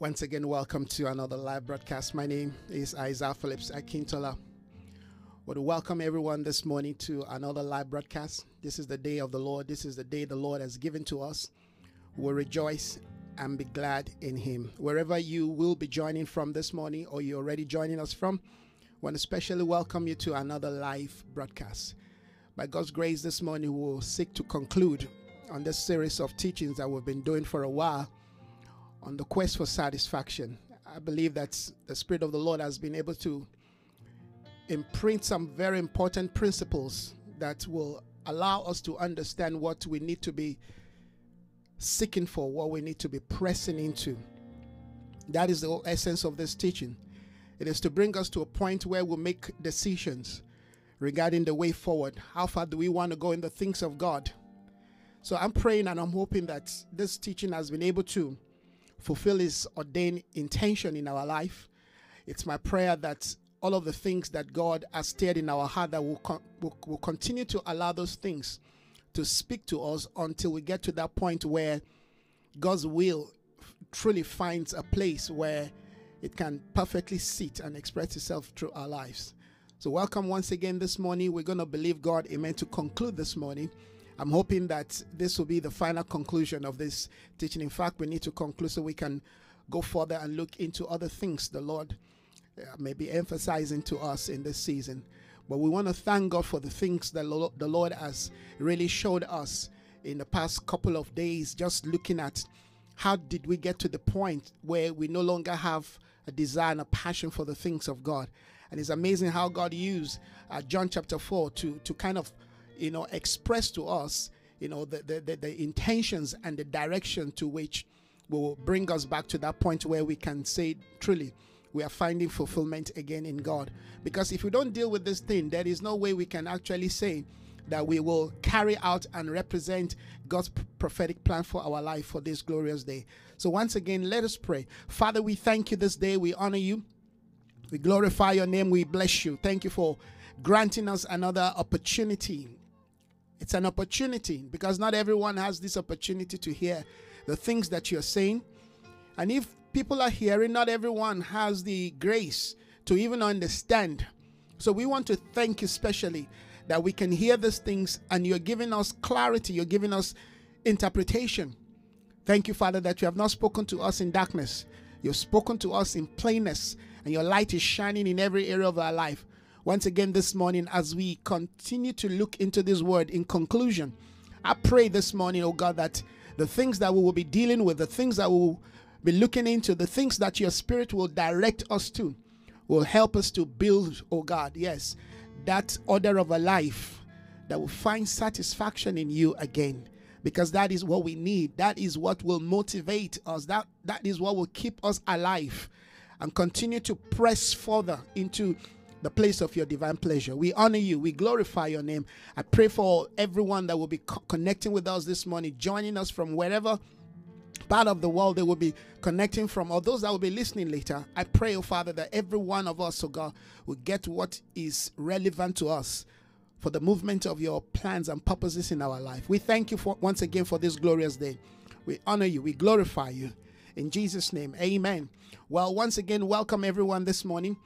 Once again, welcome to another live broadcast. My name is Isaiah Phillips Akintola. Would welcome everyone this morning to another live broadcast. This is the day of the Lord. This is the day the Lord has given to us. We'll rejoice and be glad in Him. Wherever you will be joining from this morning, or you're already joining us from, I want to especially welcome you to another live broadcast. By God's grace, this morning we'll seek to conclude on this series of teachings that we've been doing for a while on the quest for satisfaction. I believe that the Spirit of the Lord has been able to imprint some very important principles that will allow us to understand what we need to be seeking for, what we need to be pressing into. That is the essence of this teaching. It is to bring us to a point where we make decisions regarding the way forward. How far do we want to go in the things of God? So I'm praying and I'm hoping that this teaching has been able to fulfill His ordained intention in our life. It's my prayer that all of the things that God has stirred in our heart that will, con- will, will continue to allow those things to speak to us until we get to that point where God's will truly finds a place where it can perfectly sit and express itself through our lives. So, welcome once again this morning. We're going to believe God, amen, to conclude this morning. I'm hoping that this will be the final conclusion of this teaching. In fact, we need to conclude so we can go further and look into other things the Lord uh, may be emphasizing to us in this season. But we want to thank God for the things that the Lord has really showed us in the past couple of days, just looking at how did we get to the point where we no longer have a desire and a passion for the things of God. And it's amazing how God used uh, John chapter 4 to, to kind of you know, express to us, you know, the, the, the, the intentions and the direction to which will bring us back to that point where we can say truly we are finding fulfillment again in God. Because if we don't deal with this thing, there is no way we can actually say that we will carry out and represent God's prophetic plan for our life for this glorious day. So, once again, let us pray. Father, we thank you this day. We honor you. We glorify your name. We bless you. Thank you for granting us another opportunity it's an opportunity because not everyone has this opportunity to hear the things that you're saying. And if people are hearing, not everyone has the grace to even understand. So we want to thank you specially that we can hear these things and you're giving us clarity, you're giving us interpretation. Thank you, Father, that you have not spoken to us in darkness. You've spoken to us in plainness, and your light is shining in every area of our life once again this morning as we continue to look into this word in conclusion. I pray this morning, oh God, that the things that we will be dealing with, the things that we will be looking into, the things that your spirit will direct us to, will help us to build, oh God, yes, that order of a life that will find satisfaction in you again. Because that is what we need. That is what will motivate us. That that is what will keep us alive and continue to press further into the place of your divine pleasure. We honor you. We glorify your name. I pray for everyone that will be co- connecting with us this morning, joining us from wherever part of the world they will be connecting from, or those that will be listening later. I pray, oh Father, that every one of us, oh God, will get what is relevant to us for the movement of your plans and purposes in our life. We thank you for once again for this glorious day. We honor you. We glorify you. In Jesus' name, amen. Well, once again, welcome everyone this morning.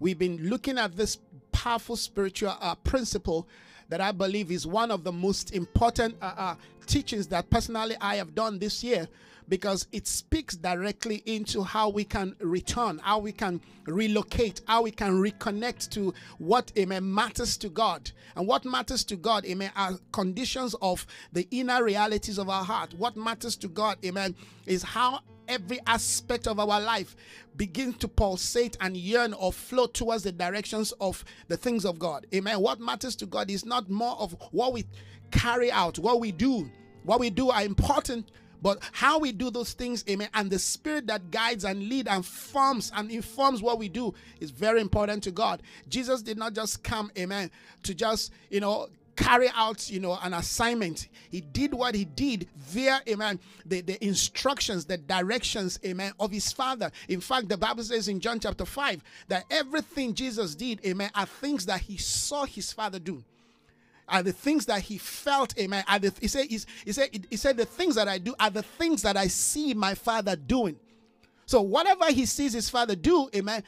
We've been looking at this powerful spiritual uh, principle that I believe is one of the most important uh, uh, teachings that personally I have done this year because it speaks directly into how we can return, how we can relocate, how we can reconnect to what amen matters to God. And what matters to God, amen, are conditions of the inner realities of our heart. What matters to God, amen, is how every aspect of our life begins to pulsate and yearn or flow towards the directions of the things of God. Amen. What matters to God is not more of what we carry out, what we do. What we do are important, but how we do those things, amen, and the spirit that guides and lead and forms and informs what we do is very important to God. Jesus did not just come, amen, to just, you know, carry out, you know, an assignment. He did what he did via, amen, the, the instructions, the directions, amen, of his father. In fact, the Bible says in John chapter 5 that everything Jesus did, amen, are things that he saw his father do. Are the things that he felt, amen. Are the, he said, he said, he said, the things that I do are the things that I see my father doing. So whatever he sees his father do, amen,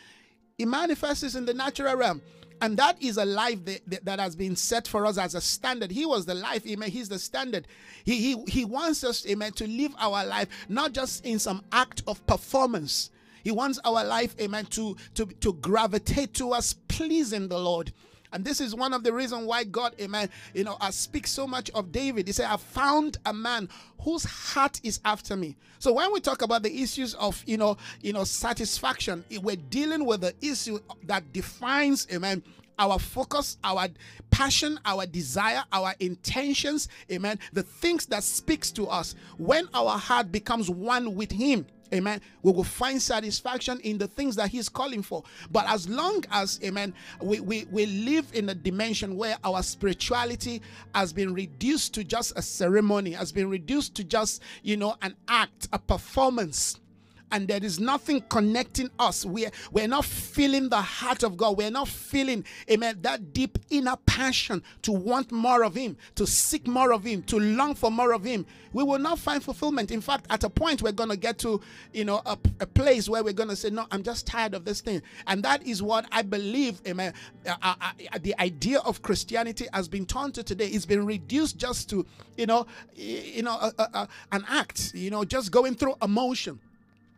he manifests in the natural realm. And that is a life that, that, has been set for us as a standard. He was the life, amen. He's the standard. He, he, he wants us, amen, to live our life not just in some act of performance. He wants our life, amen, to, to, to gravitate towards pleasing the Lord. And this is one of the reasons why God, amen, you know, I speak so much of David. He said, I found a man whose heart is after me. So when we talk about the issues of, you know, you know, satisfaction, we're dealing with the issue that defines, amen, our focus, our passion, our desire, our intentions, amen, the things that speaks to us when our heart becomes one with him Amen. We will find satisfaction in the things that He's calling for. But as long as, amen, we, we, we live in a dimension where our spirituality has been reduced to just a ceremony, has been reduced to just, you know, an act, a performance and there is nothing connecting us. We're, we're not feeling the heart of God. We're not feeling, amen, that deep inner passion to want more of Him, to seek more of Him, to long for more of Him. We will not find fulfillment. In fact, at a point, we're going to get to, you know, a, a place where we're going to say, no, I'm just tired of this thing. And that is what I believe, amen, uh, uh, uh, the idea of Christianity has been turned to today. It's been reduced just to, you know, you know, an act, you know, just going through emotion.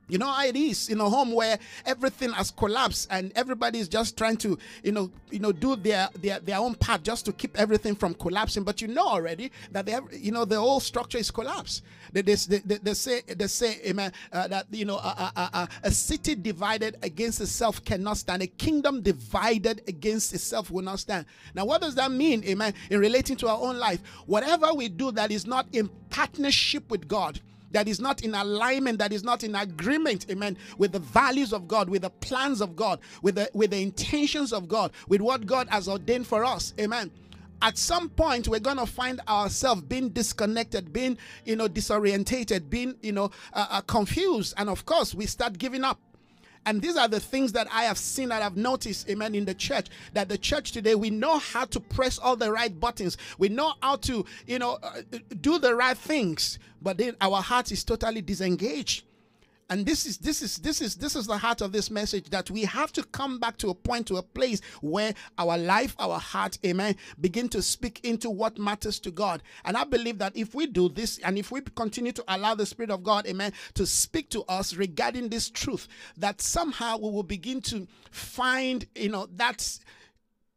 You know how it is in a home where everything has collapsed and everybody is just trying to, you know, you know, do their their, their own part just to keep everything from collapsing. But you know already that they have, you know, the whole structure is collapsed. They, they, they, they say they say, amen, uh, that you know, uh, uh, uh, a city divided against itself cannot stand. A kingdom divided against itself will not stand. Now, what does that mean, amen? In relating to our own life, whatever we do that is not in partnership with God that is not in alignment, that is not in agreement, amen, with the values of God, with the plans of God, with the with the intentions of God, with what God has ordained for us, amen. At some point, we're gonna find ourselves being disconnected, being you know disorientated, being you know uh, uh, confused, and of course, we start giving up. And these are the things that I have seen that I've noticed, amen, in the church. That the church today, we know how to press all the right buttons. We know how to, you know, uh, do the right things. But then our heart is totally disengaged and this is this is this is this is the heart of this message that we have to come back to a point to a place where our life our heart amen begin to speak into what matters to god. And i believe that if we do this and if we continue to allow the spirit of god amen to speak to us regarding this truth that somehow we will begin to find you know that's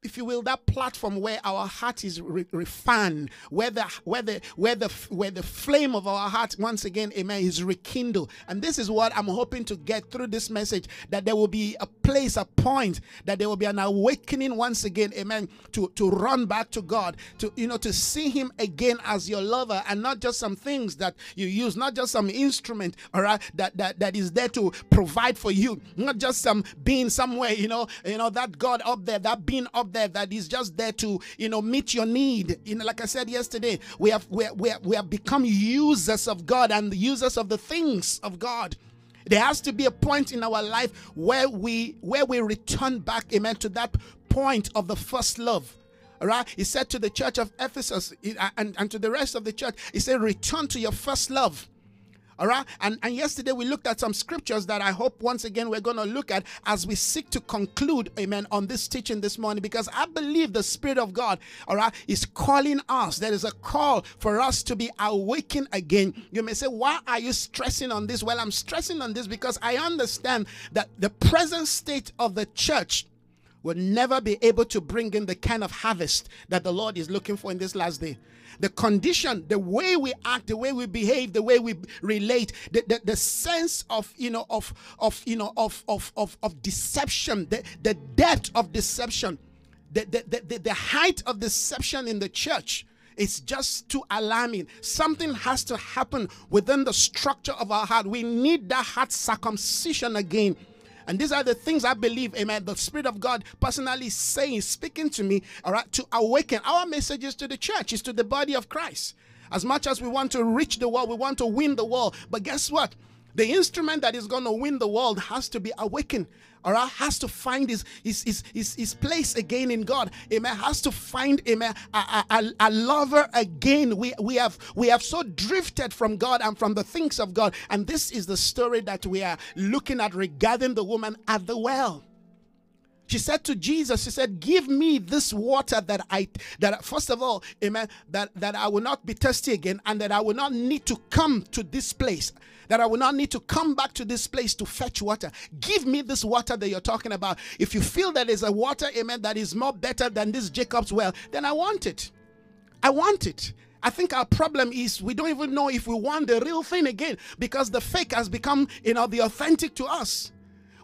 if you will, that platform where our heart is re- refined, where the where the where the where the flame of our heart once again, amen, is rekindled. And this is what I'm hoping to get through this message: that there will be a place, a point, that there will be an awakening once again, amen, to to run back to God, to you know, to see Him again as your lover, and not just some things that you use, not just some instrument, all right, that that that is there to provide for you, not just some being somewhere, you know, you know that God up there, that being up there that is just there to, you know, meet your need. You know, like I said yesterday, we have we, we, we have become users of God and users of the things of God. There has to be a point in our life where we where we return back, amen, to that point of the first love. Right. He said to the church of Ephesus and, and to the rest of the church, he said, return to your first love. All right. And, and yesterday we looked at some scriptures that I hope once again we're going to look at as we seek to conclude, amen, on this teaching this morning because I believe the Spirit of God, all right, is calling us. There is a call for us to be awakened again. You may say, why are you stressing on this? Well, I'm stressing on this because I understand that the present state of the church will never be able to bring in the kind of harvest that the Lord is looking for in this last day the condition, the way we act, the way we behave, the way we relate, the, the, the sense of you know of of you know of of of, of deception, the, the depth of deception, the, the, the, the height of deception in the church. It's just too alarming. Something has to happen within the structure of our heart. We need that heart circumcision again and these are the things I believe, amen, the Spirit of God personally saying, speaking to me, all right, to awaken. Our message is to the church, is to the body of Christ. As much as we want to reach the world, we want to win the world. But guess what? The instrument that is going to win the world has to be awakened, or has to find his, his, his, his, his place again in God. Amen. Has to find amen, a, a, a lover again. We, we, have, we have so drifted from God and from the things of God. And this is the story that we are looking at regarding the woman at the well. She said to Jesus, she said, Give me this water that I that first of all, amen, that, that I will not be thirsty again, and that I will not need to come to this place, that I will not need to come back to this place to fetch water. Give me this water that you're talking about. If you feel that there's a water, amen, that is more better than this Jacob's well, then I want it. I want it. I think our problem is we don't even know if we want the real thing again because the fake has become, you know, the authentic to us.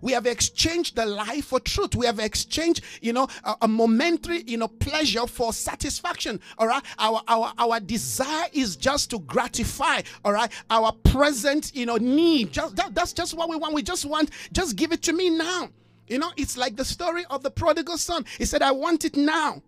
We have exchanged the lie for truth. We have exchanged, you know, a, a, momentary, you know, pleasure for satisfaction. All right. Our our our desire is just to gratify, all right, our present, you know, need. Just that, that's just what we want. We just want, just give it to me now. You know, it's like the story of the prodigal son. He said, I want it now.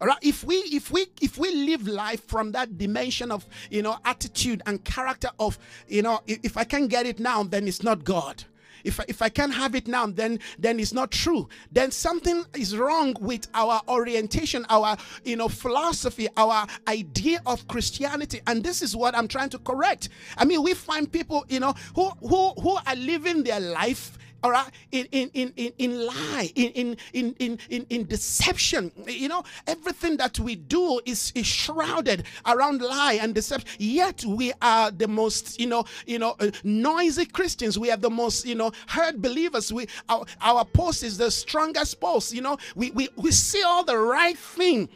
All right. If we if we if we live life from that dimension of you know attitude and character of you know if, if I can get it now, then it's not God if, if I can't have it now, then then it's not true. Then something is wrong with our orientation, our you know philosophy, our idea of Christianity. And this is what I'm trying to correct. I mean, we find people, you know, who who who are living their life all right? In in in in, in lie in, in in in in deception. You know everything that we do is is shrouded around lie and deception. Yet we are the most you know you know uh, noisy christians. We are the most you know heard believers. We our, our post is the strongest post you know. We we, we see all the right thing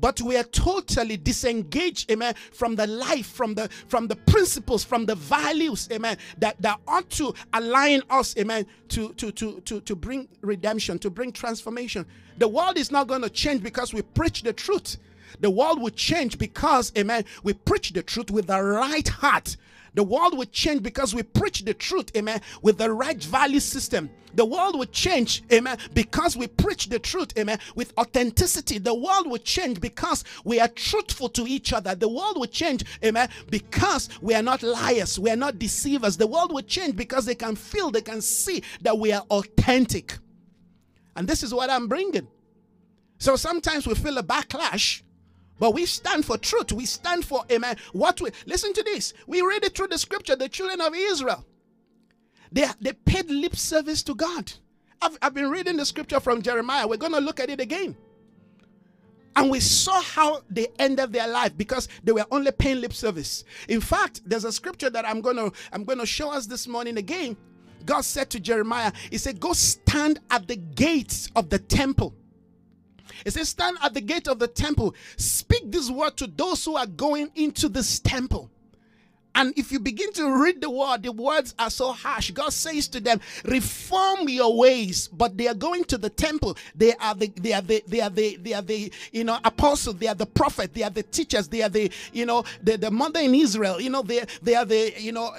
but we are totally disengaged amen from the life from the from the principles from the values amen that that ought to align us amen to to to to, to bring redemption to bring transformation. The world is not going to change because we preach the truth. The world will change because amen we preach the truth with the right heart the world will change because we preach the truth, amen, with the right value system. The world will change, amen, because we preach the truth, amen, with authenticity. The world will change because we are truthful to each other. The world will change, amen, because we are not liars, we are not deceivers. The world will change because they can feel, they can see that we are authentic. And this is what I'm bringing. So sometimes we feel a backlash but we stand for truth. We stand for, amen. What we listen to this. We read it through the scripture, the children of Israel. They, they paid lip service to God. I've, I've been reading the scripture from Jeremiah. We're going to look at it again. And we saw how they ended their life because they were only paying lip service. In fact, there's a scripture that I'm to I'm going to show us this morning again. God said to Jeremiah, He said, Go stand at the gates of the temple it says, Stand at the gate of the temple, speak this word to those who are going into this temple. And if you begin to read the word, the words are so harsh. God says to them, "Reform your ways." But they are going to the temple. They are the they are the they are the they are the you know apostles. They are the prophet. They are the teachers. They are the you know the the mother in Israel. You know they they are the you know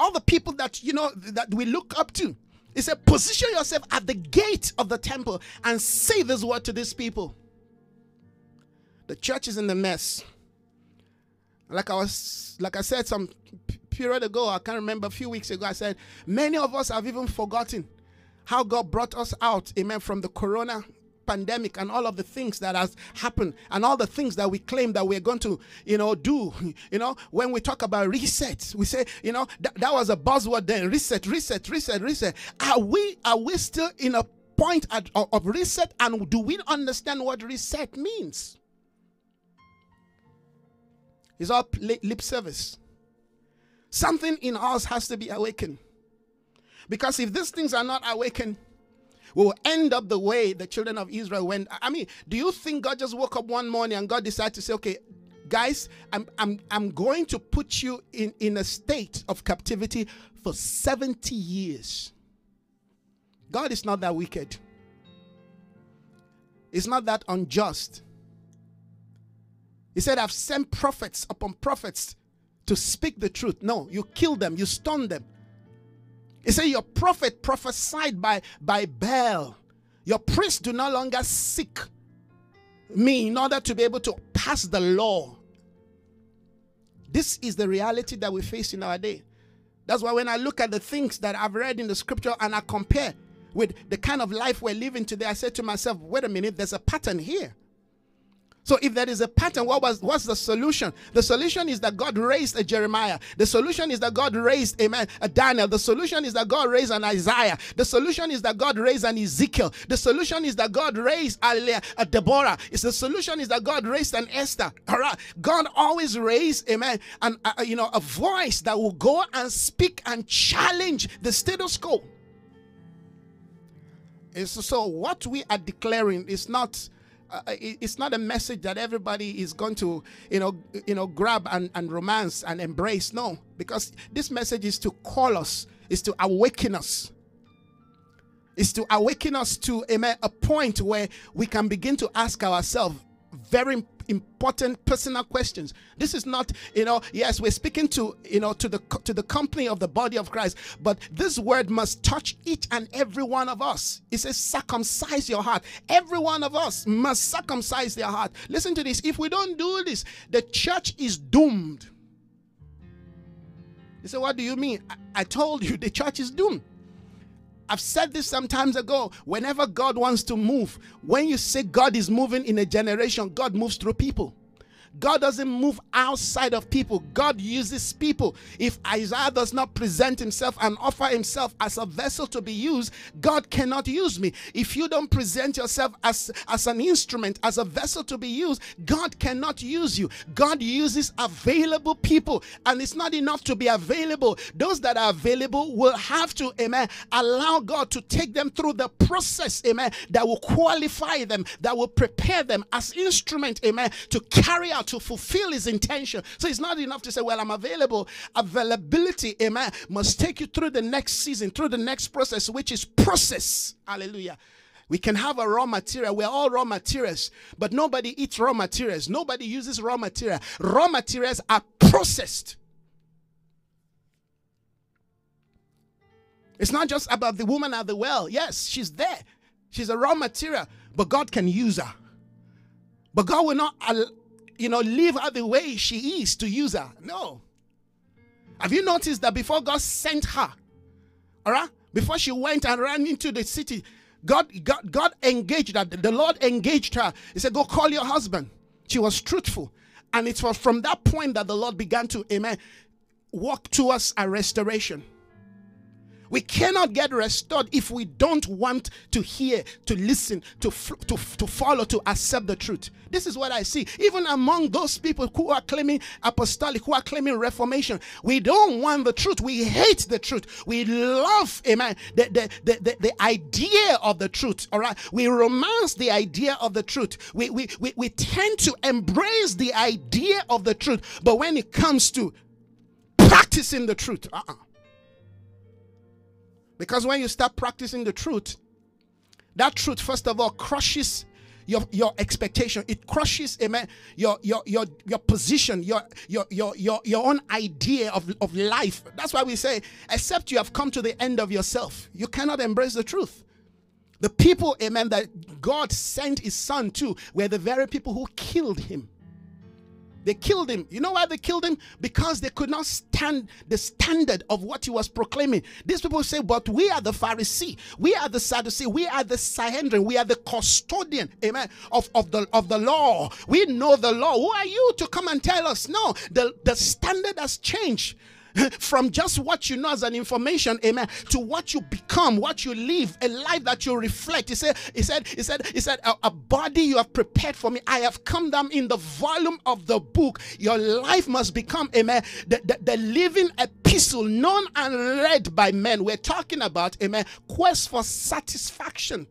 all the people that you know that we look up to. He said, Position yourself at the gate of the temple and say this word to these people. The church is in the mess. Like I was, like I said some period ago, I can't remember a few weeks ago, I said, many of us have even forgotten how God brought us out, amen, from the corona pandemic and all of the things that has happened and all the things that we claim that we're going to you know do you know when we talk about reset we say you know th- that was a buzzword then reset reset reset reset. Are we are we still in a point at, of, of reset and do we understand what reset means? It's all lip service. Something in us has to be awakened. Because if these things are not awakened we will end up the way the children of Israel went. I mean, do you think God just woke up one morning and God decided to say, okay, guys, I'm, I'm, I'm going to put you in, in a state of captivity for 70 years? God is not that wicked. It's not that unjust. He said, I've sent prophets upon prophets to speak the truth. No, you kill them, you stone them. He said, Your prophet prophesied by, by Baal. Your priests do no longer seek me in order to be able to pass the law. This is the reality that we face in our day. That's why when I look at the things that I've read in the scripture and I compare with the kind of life we're living today, I say to myself, wait a minute, there's a pattern here. So if there is a pattern, what was what's the solution? The solution is that God raised a Jeremiah. The solution is that God raised amen a Daniel. The solution is that God raised an Isaiah. The solution is that God raised an Ezekiel. The solution is that God raised a, a Deborah. It's the solution is that God raised an Esther. All right. God always raised amen and you know a voice that will go and speak and challenge the status quo. It's so what we are declaring is not uh, it's not a message that everybody is going to you know you know grab and, and romance and embrace no. Because this message is to call us is to awaken us. Is to awaken us to a, a point where we can begin to ask ourselves very important personal questions. This is not you know yes we're speaking to you know to the to the company of the body of christ but this word must touch each and every one of us. It says circumcise your heart. Every one of us must circumcise their heart. Listen to this. If we don't do this the church is doomed. You say what do you mean? I, I told you the church is doomed I've said this some times ago. Whenever God wants to move, when you say God is moving in a generation, God moves through people. God doesn't move outside of people. God uses people. If Isaiah does not present himself and offer himself as a vessel to be used, God cannot use me. If you don't present yourself as, as an instrument, as a vessel to be used, God cannot use you. God uses available people. And it's not enough to be available. Those that are available will have to, amen, allow God to take them through the process, amen, that will qualify them, that will prepare them as instrument, amen, to carry out to fulfill his intention. So it's not enough to say, Well, I'm available. Availability, amen, must take you through the next season, through the next process, which is process. Hallelujah. We can have a raw material. We're all raw materials, but nobody eats raw materials. Nobody uses raw material. Raw materials are processed. It's not just about the woman at the well. Yes, she's there. She's a raw material, but God can use her. But God will not you know, leave her the way she is to use her. No. Have you noticed that before God sent her, all right, before she went and ran into the city, God, God, God engaged her. The Lord engaged her. He said, Go call your husband. She was truthful. And it was from that point that the Lord began to, amen, walk towards a restoration. We cannot get restored if we don't want to hear, to listen, to, to, to follow, to accept the truth. This is what I see. Even among those people who are claiming apostolic, who are claiming reformation, we don't want the truth. We hate the truth. We love, amen, the, the, the, the, the idea of the truth. All right. We romance the idea of the truth. We, we, we, we tend to embrace the idea of the truth. But when it comes to practicing the truth, uh-uh because when you start practicing the truth, that truth, first of all, crushes your, your expectation. It crushes, amen, your your your your position, your your your your, your own idea of, of life. That's why we say, except you have come to the end of yourself, you cannot embrace the truth. The people, amen, that God sent his son to were the very people who killed him. They killed him. You know why they killed him? Because they could not stand the standard of what he was proclaiming. These people say, but we are the Pharisee, we are the Sadducee, we are the Sanhedrin, we are the custodian, amen, of, of the of the law. We know the law. Who are you to come and tell us? No, the, the standard has changed. from just what you know as an information, amen, to what you become, what you live, a life that you reflect. He said, He said, He said, He said, a, a body you have prepared for me. I have come down in the volume of the book. Your life must become, amen, the, the, the living epistle known and read by men. We're talking about, amen, quest for satisfaction.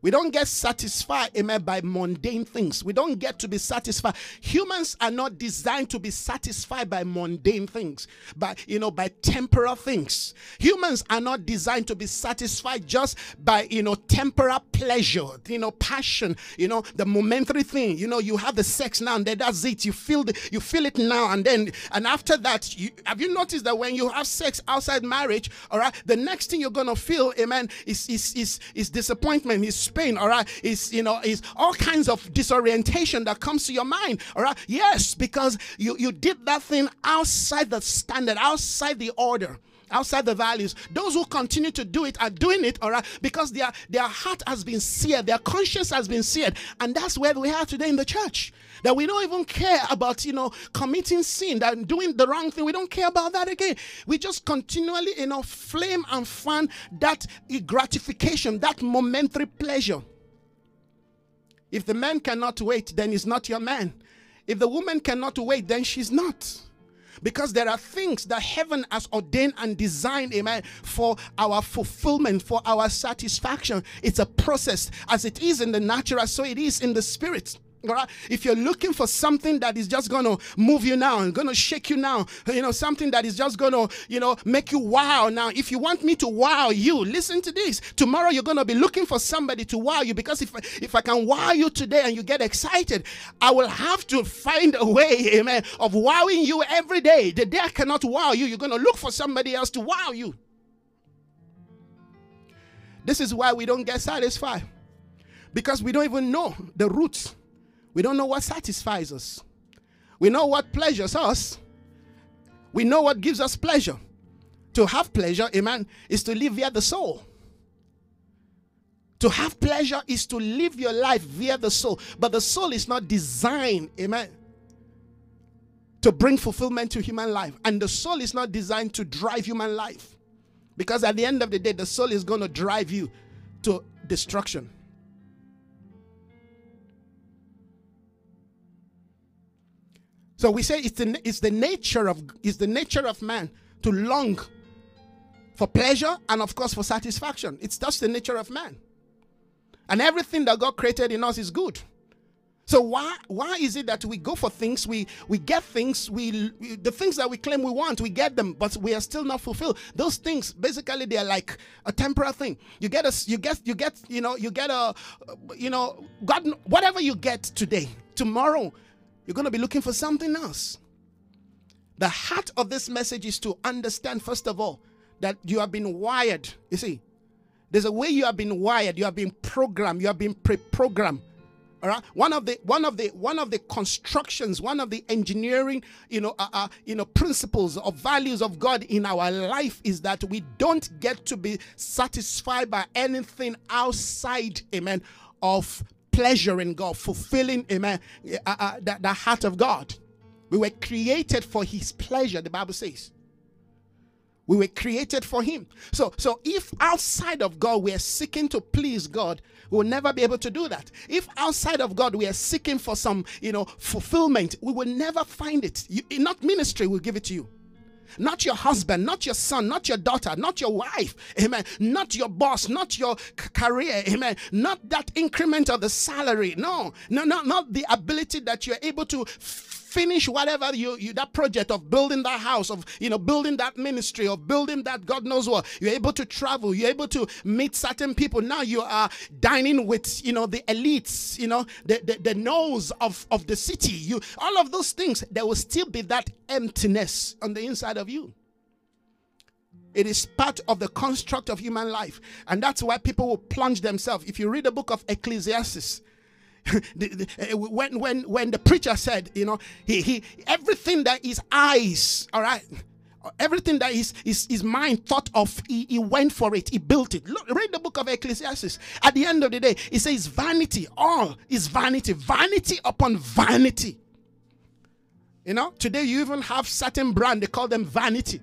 We don't get satisfied, amen, by mundane things. We don't get to be satisfied. Humans are not designed to be satisfied by mundane things, but you know, by temporal things. Humans are not designed to be satisfied just by you know temporal pleasure, you know, passion, you know, the momentary thing. You know, you have the sex now and then that's it. You feel the, you feel it now and then, and after that, you have you noticed that when you have sex outside marriage, all right, the next thing you're gonna feel, amen, is is is, is disappointment, is pain, all right? It's, you know, it's all kinds of disorientation that comes to your mind, all right? Yes, because you, you did that thing outside the standard, outside the order. Outside the values. Those who continue to do it are doing it, all right, because their their heart has been seared, their conscience has been seared, and that's where we are today in the church. That we don't even care about, you know, committing sin, that doing the wrong thing. We don't care about that again. We just continually, you know, flame and fan that gratification, that momentary pleasure. If the man cannot wait, then he's not your man. If the woman cannot wait, then she's not. Because there are things that heaven has ordained and designed, amen, for our fulfillment, for our satisfaction. It's a process. As it is in the natural, so it is in the spirit. If you're looking for something that is just going to move you now and going to shake you now, you know, something that is just going to, you know, make you wow now. If you want me to wow you, listen to this. Tomorrow you're going to be looking for somebody to wow you because if if I can wow you today and you get excited, I will have to find a way, amen, of wowing you every day. The day I cannot wow you, you're going to look for somebody else to wow you. This is why we don't get satisfied because we don't even know the roots we don't know what satisfies us. We know what pleasures us. We know what gives us pleasure. To have pleasure, amen, is to live via the soul. To have pleasure is to live your life via the soul. But the soul is not designed, amen, to bring fulfillment to human life. And the soul is not designed to drive human life. Because at the end of the day, the soul is going to drive you to destruction. So we say it's the, it's the nature of it's the nature of man to long for pleasure and of course for satisfaction. It's just the nature of man. And everything that God created in us is good. So why why is it that we go for things, we we get things, we, we, the things that we claim we want, we get them, but we are still not fulfilled. Those things basically they are like a temporal thing. You get a you get you get you know you get a you know God whatever you get today, tomorrow you're going to be looking for something else. The heart of this message is to understand, first of all, that you have been wired. You see, there's a way you have been wired, you have been programmed, you have been pre-programmed. All right. One of the one of the one of the constructions, one of the engineering, you know, uh, uh, you know, principles of values of God in our life is that we don't get to be satisfied by anything outside, amen, of pleasure in God, fulfilling, amen, uh, uh, the, the heart of God. We were created for His pleasure, the Bible says. We were created for Him. So, so if outside of God we are seeking to please God, we will never be able to do that. If outside of God we are seeking for some, you know, fulfillment, we will never find it. You, not ministry will give it to you not your husband, not your son, not your daughter, not your wife, amen, not your boss, not your career, amen, not that increment of the salary, no, no, no, not the ability that you're able to finish whatever you, you that project of building that house of you know building that ministry of building that god knows what. You're able to travel. You're able to meet certain people. Now you are dining with you know the elites you know the the, the nose of of the city. You all of those things there will still be that emptiness on the inside of you. It is part of the construct of human life. And that's why people will plunge themselves. If you read the book of Ecclesiastes, when when when the preacher said, you know, he he everything that his eyes, all right, everything that his his, his mind thought of, he, he went for it, he built it. Look, read the book of Ecclesiastes. At the end of the day, he says vanity, all is vanity, vanity upon vanity. You know, today you even have certain brand, they call them vanity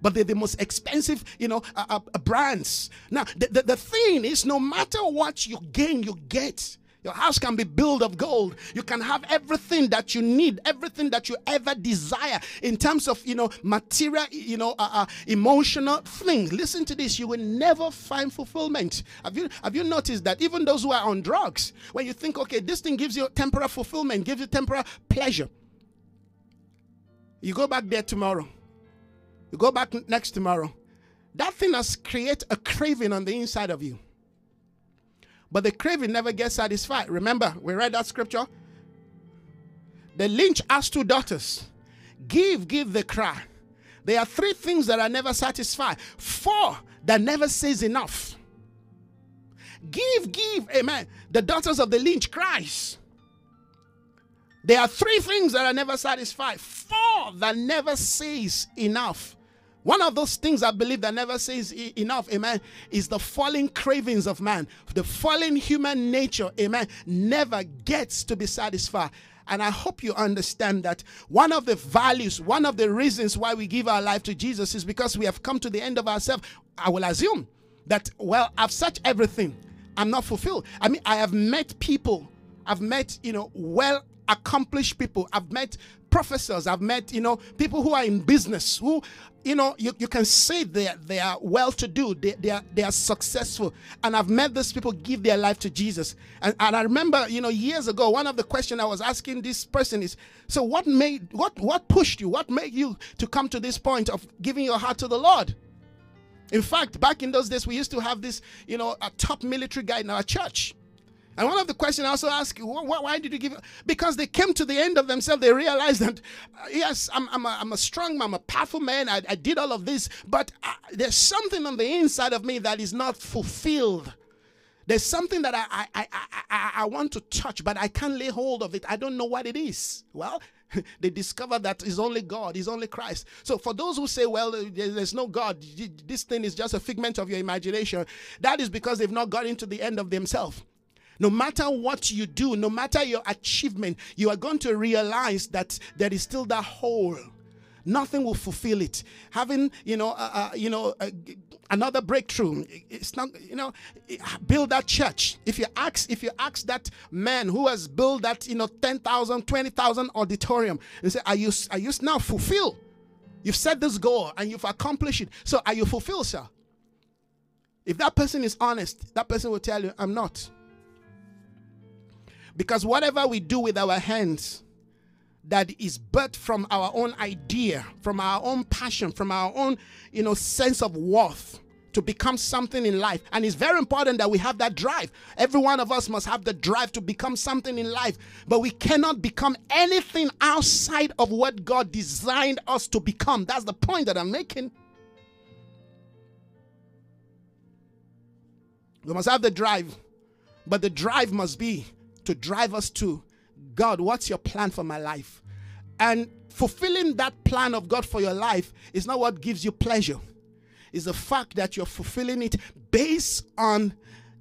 but they're the most expensive, you know, uh, uh, brands. Now, the, the, the thing is, no matter what you gain, you get. Your house can be built of gold. You can have everything that you need, everything that you ever desire in terms of, you know, material, you know, uh, uh, emotional things. Listen to this. You will never find fulfillment. Have you, have you noticed that even those who are on drugs, when you think, okay, this thing gives you temporary fulfillment, gives you temporary pleasure, you go back there tomorrow. You go back next tomorrow. That thing has created a craving on the inside of you. But the craving never gets satisfied. Remember, we read that scripture. The lynch asked two daughters, Give, give the cry. There are three things that are never satisfied, four that never says enough. Give, give, amen. The daughters of the lynch cries. There are three things that are never satisfied, four that never says enough. One of those things I believe that never says enough, amen, is the falling cravings of man. The falling human nature, amen, never gets to be satisfied. And I hope you understand that one of the values, one of the reasons why we give our life to Jesus is because we have come to the end of ourselves. I will assume that, well, I've searched everything. I'm not fulfilled. I mean, I have met people, I've met, you know, well accomplished people. I've met professors. I've met, you know, people who are in business who you know, you, you can say they they are well to do, they, they, are, they are successful. And I've met these people give their life to Jesus. And, and I remember, you know, years ago, one of the questions I was asking this person is so what made, what, what pushed you? What made you to come to this point of giving your heart to the Lord? In fact, back in those days, we used to have this, you know, a top military guy in our church. And one of the questions I also ask, you, why did you give? Because they came to the end of themselves. They realized that, uh, yes, I'm, I'm, a, I'm a strong man, I'm a powerful man. I, I did all of this, but uh, there's something on the inside of me that is not fulfilled. There's something that I, I, I, I, I want to touch, but I can't lay hold of it. I don't know what it is. Well, they discover that it's only God, it's only Christ. So for those who say, well, there's no God, this thing is just a figment of your imagination, that is because they've not got into the end of themselves. No matter what you do, no matter your achievement, you are going to realize that there is still that hole. Nothing will fulfill it. Having, you know, uh, uh, you know, uh, another breakthrough. It's not, you know, build that church. If you ask, if you ask that man who has built that, you know, 10,000, 20,000 auditorium, and say, are you, are you now fulfilled? You've set this goal and you've accomplished it. So are you fulfilled, sir? If that person is honest, that person will tell you, I'm not. Because whatever we do with our hands that is birthed from our own idea, from our own passion, from our own, you know, sense of worth to become something in life. And it's very important that we have that drive. Every one of us must have the drive to become something in life. But we cannot become anything outside of what God designed us to become. That's the point that I'm making. We must have the drive. But the drive must be to drive us to God, what's your plan for my life? And fulfilling that plan of God for your life is not what gives you pleasure. It's the fact that you're fulfilling it based on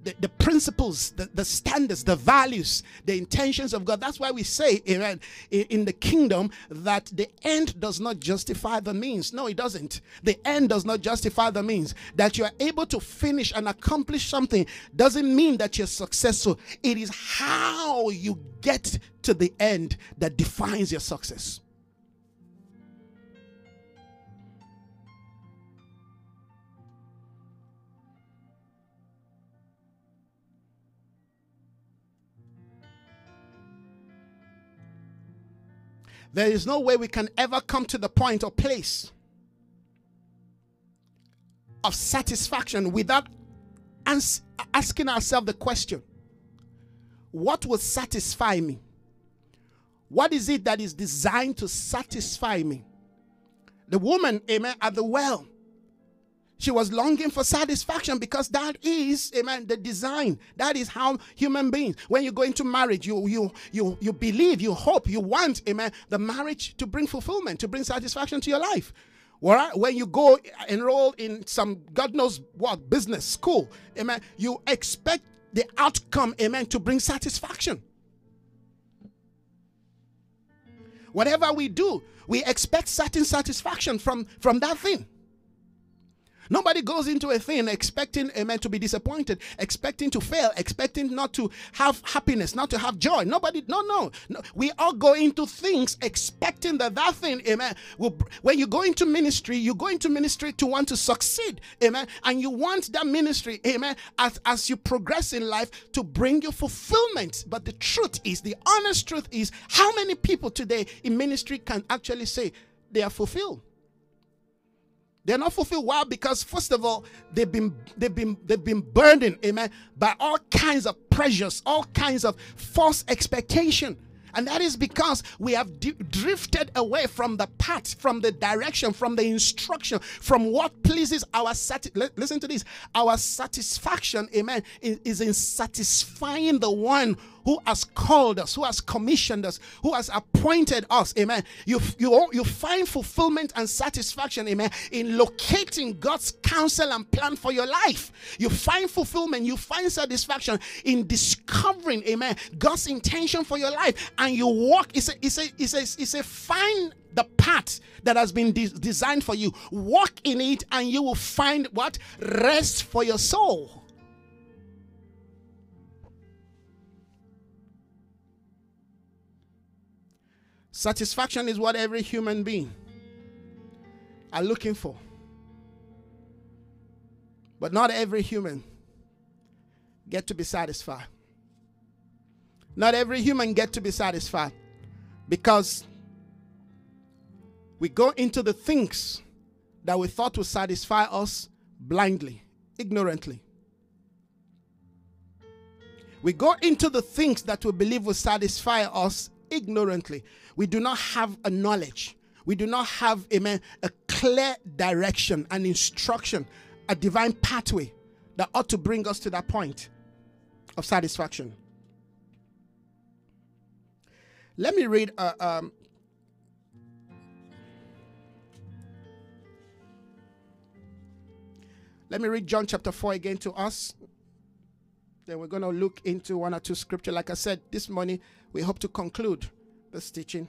the, the principles, the, the standards, the values, the intentions of God. That's why we say in, in the kingdom that the end does not justify the means. No, it doesn't. The end does not justify the means. That you are able to finish and accomplish something doesn't mean that you're successful. It is how you get to the end that defines your success. There is no way we can ever come to the point or place of satisfaction without ans- asking ourselves the question what will satisfy me? What is it that is designed to satisfy me? The woman, amen, at the well she was longing for satisfaction because that is, amen, the design. That is how human beings, when you go into marriage, you you you you believe, you hope, you want, amen, the marriage to bring fulfillment, to bring satisfaction to your life. When you go enroll in some God knows what business school, amen, you expect the outcome, amen, to bring satisfaction. Whatever we do, we expect certain satisfaction from from that thing. Nobody goes into a thing expecting a man to be disappointed, expecting to fail, expecting not to have happiness, not to have joy. Nobody, no, no. no. We all go into things expecting that that thing, amen. Will, when you go into ministry, you go into ministry to want to succeed, amen. And you want that ministry, amen, as, as you progress in life to bring you fulfillment. But the truth is, the honest truth is, how many people today in ministry can actually say they are fulfilled? They're not fulfilled. Why? Because first of all, they've been they've been they've been burdened, amen, by all kinds of pressures, all kinds of false expectation. And that is because we have d- drifted away from the path, from the direction, from the instruction, from what pleases our sati- listen to this. Our satisfaction, amen, is, is in satisfying the one who has called us, who has commissioned us, who has appointed us. Amen. You, you, you find fulfillment and satisfaction, amen, in locating God's counsel and plan for your life. You find fulfillment, you find satisfaction in discovering, amen, God's intention for your life. And you walk, it's a, it's a, it's a, it's a fine the path that has been de- designed for you. Walk in it, and you will find what? Rest for your soul. Satisfaction is what every human being are looking for. But not every human get to be satisfied. Not every human get to be satisfied because we go into the things that we thought would satisfy us blindly, ignorantly. We go into the things that we believe will satisfy us ignorantly. We do not have a knowledge. We do not have, amen, a clear direction, an instruction, a divine pathway that ought to bring us to that point of satisfaction. Let me read uh, um, Let me read John chapter 4 again to us. Then we're going to look into one or two scripture. Like I said, this morning we hope to conclude this teaching.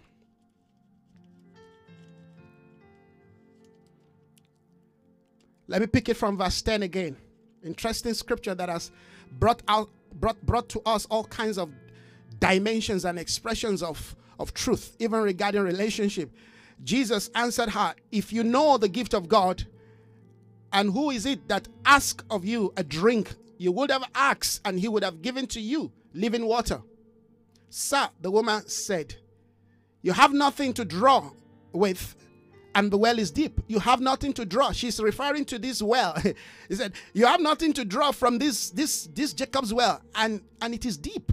Let me pick it from verse 10 again. Interesting scripture that has brought out brought brought to us all kinds of dimensions and expressions of, of truth, even regarding relationship. Jesus answered her, If you know the gift of God and who is it that ask of you a drink? You would have asked, and he would have given to you living water. Sir, the woman said, You have nothing to draw with, and the well is deep. You have nothing to draw. She's referring to this well. he said, You have nothing to draw from this this this Jacob's well, and and it is deep.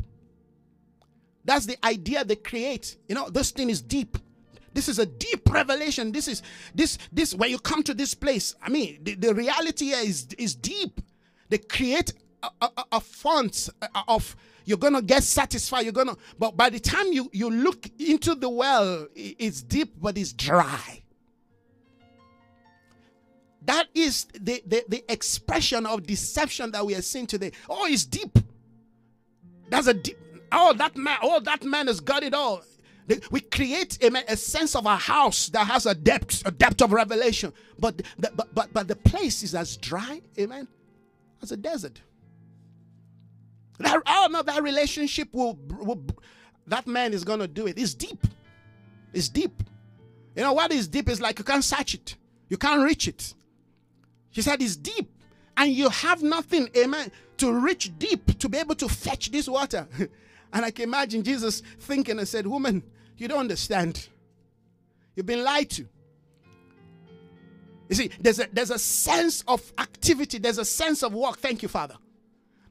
That's the idea they create. You know, this thing is deep. This is a deep revelation. This is this this when you come to this place. I mean, the, the reality here is is deep. They create a, a, a font of you're gonna get satisfied. You're gonna, but by the time you you look into the well, it's deep but it's dry. That is the, the, the expression of deception that we are seeing today. Oh, it's deep. That's a deep. Oh, that man. Oh, that man has got it all. We create amen, a sense of a house that has a depth, a depth of revelation. But the, but, but, but the place is as dry, amen, as a desert. That, oh no, that relationship will, will that man is to do it. It's deep. It's deep. You know what is deep is like you can't search it, you can't reach it. She said it's deep, and you have nothing, amen, to reach deep to be able to fetch this water. and I can imagine Jesus thinking and said, Woman, you don't understand. You've been lied to. You see, there's a, there's a sense of activity, there's a sense of work. Thank you, Father.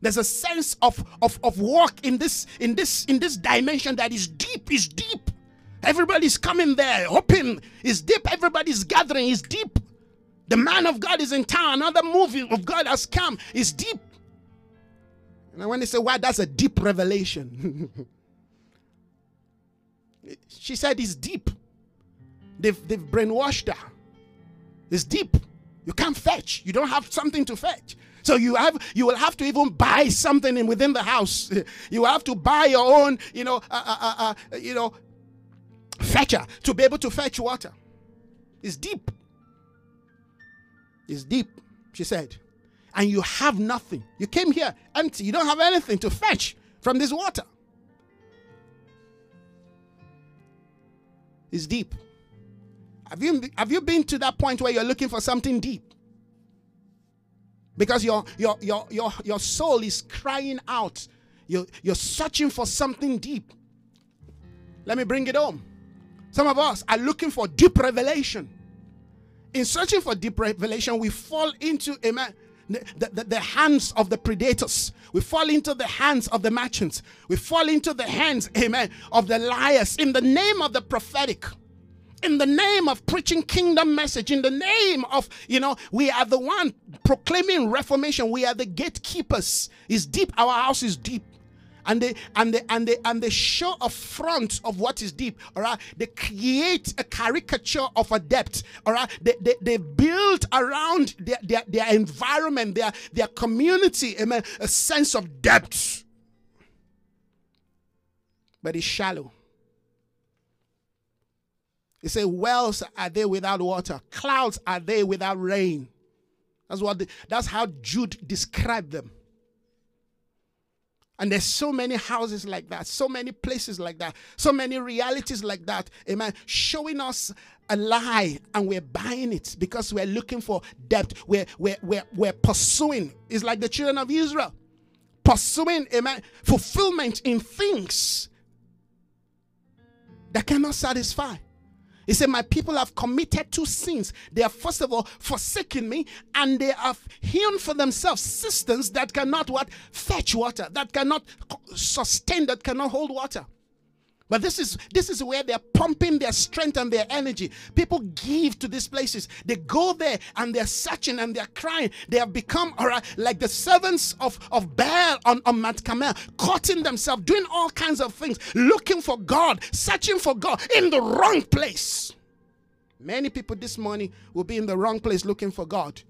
There's a sense of, of, of work in this in this in this dimension that is deep, is deep. Everybody's coming there, hoping is deep. Everybody's gathering, is deep. The man of God is in town. Another movie of God has come, is deep. And when they say, "Why?" Wow, that's a deep revelation. She said it's deep. They've, they've brainwashed her. It's deep. You can't fetch. You don't have something to fetch. So you have you will have to even buy something in within the house. You have to buy your own, you know, uh, uh, uh, uh, you know, fetcher to be able to fetch water. It's deep. It's deep, she said. And you have nothing. You came here empty. You don't have anything to fetch from this water. It's deep. Have you, have you been to that point where you're looking for something deep? Because your, your, your, your, your soul is crying out. You're, you're searching for something deep. Let me bring it home. Some of us are looking for deep revelation. In searching for deep revelation, we fall into, amen, the, the, the, hands of the predators. We fall into the hands of the merchants. We fall into the hands, amen, of the liars in the name of the prophetic. In the name of preaching kingdom message, in the name of, you know, we are the one proclaiming reformation. We are the gatekeepers. Is deep. Our house is deep. and they and they and they and they show a front of what is deep all right they create a caricature of a depth all right they, they, they build around their, their their environment their their community amen a sense of depth but it's shallow he said wells are they without water clouds are they without rain that's what the, that's how jude described them and there's so many houses like that, so many places like that, so many realities like that. Amen. Showing us a lie and we're buying it because we're looking for depth. We're, we're, we're, we're pursuing. It's like the children of Israel pursuing, amen, fulfillment in things that cannot satisfy. He said, My people have committed two sins. They have, first of all, forsaken me, and they have hewn for themselves cisterns that cannot what? Fetch water, that cannot sustain, that cannot hold water. But this is this is where they're pumping their strength and their energy. People give to these places. They go there and they're searching and they're crying. They have become all right, like the servants of, of Baal on, on Mount Carmel, cutting themselves, doing all kinds of things, looking for God, searching for God in the wrong place. Many people this morning will be in the wrong place looking for God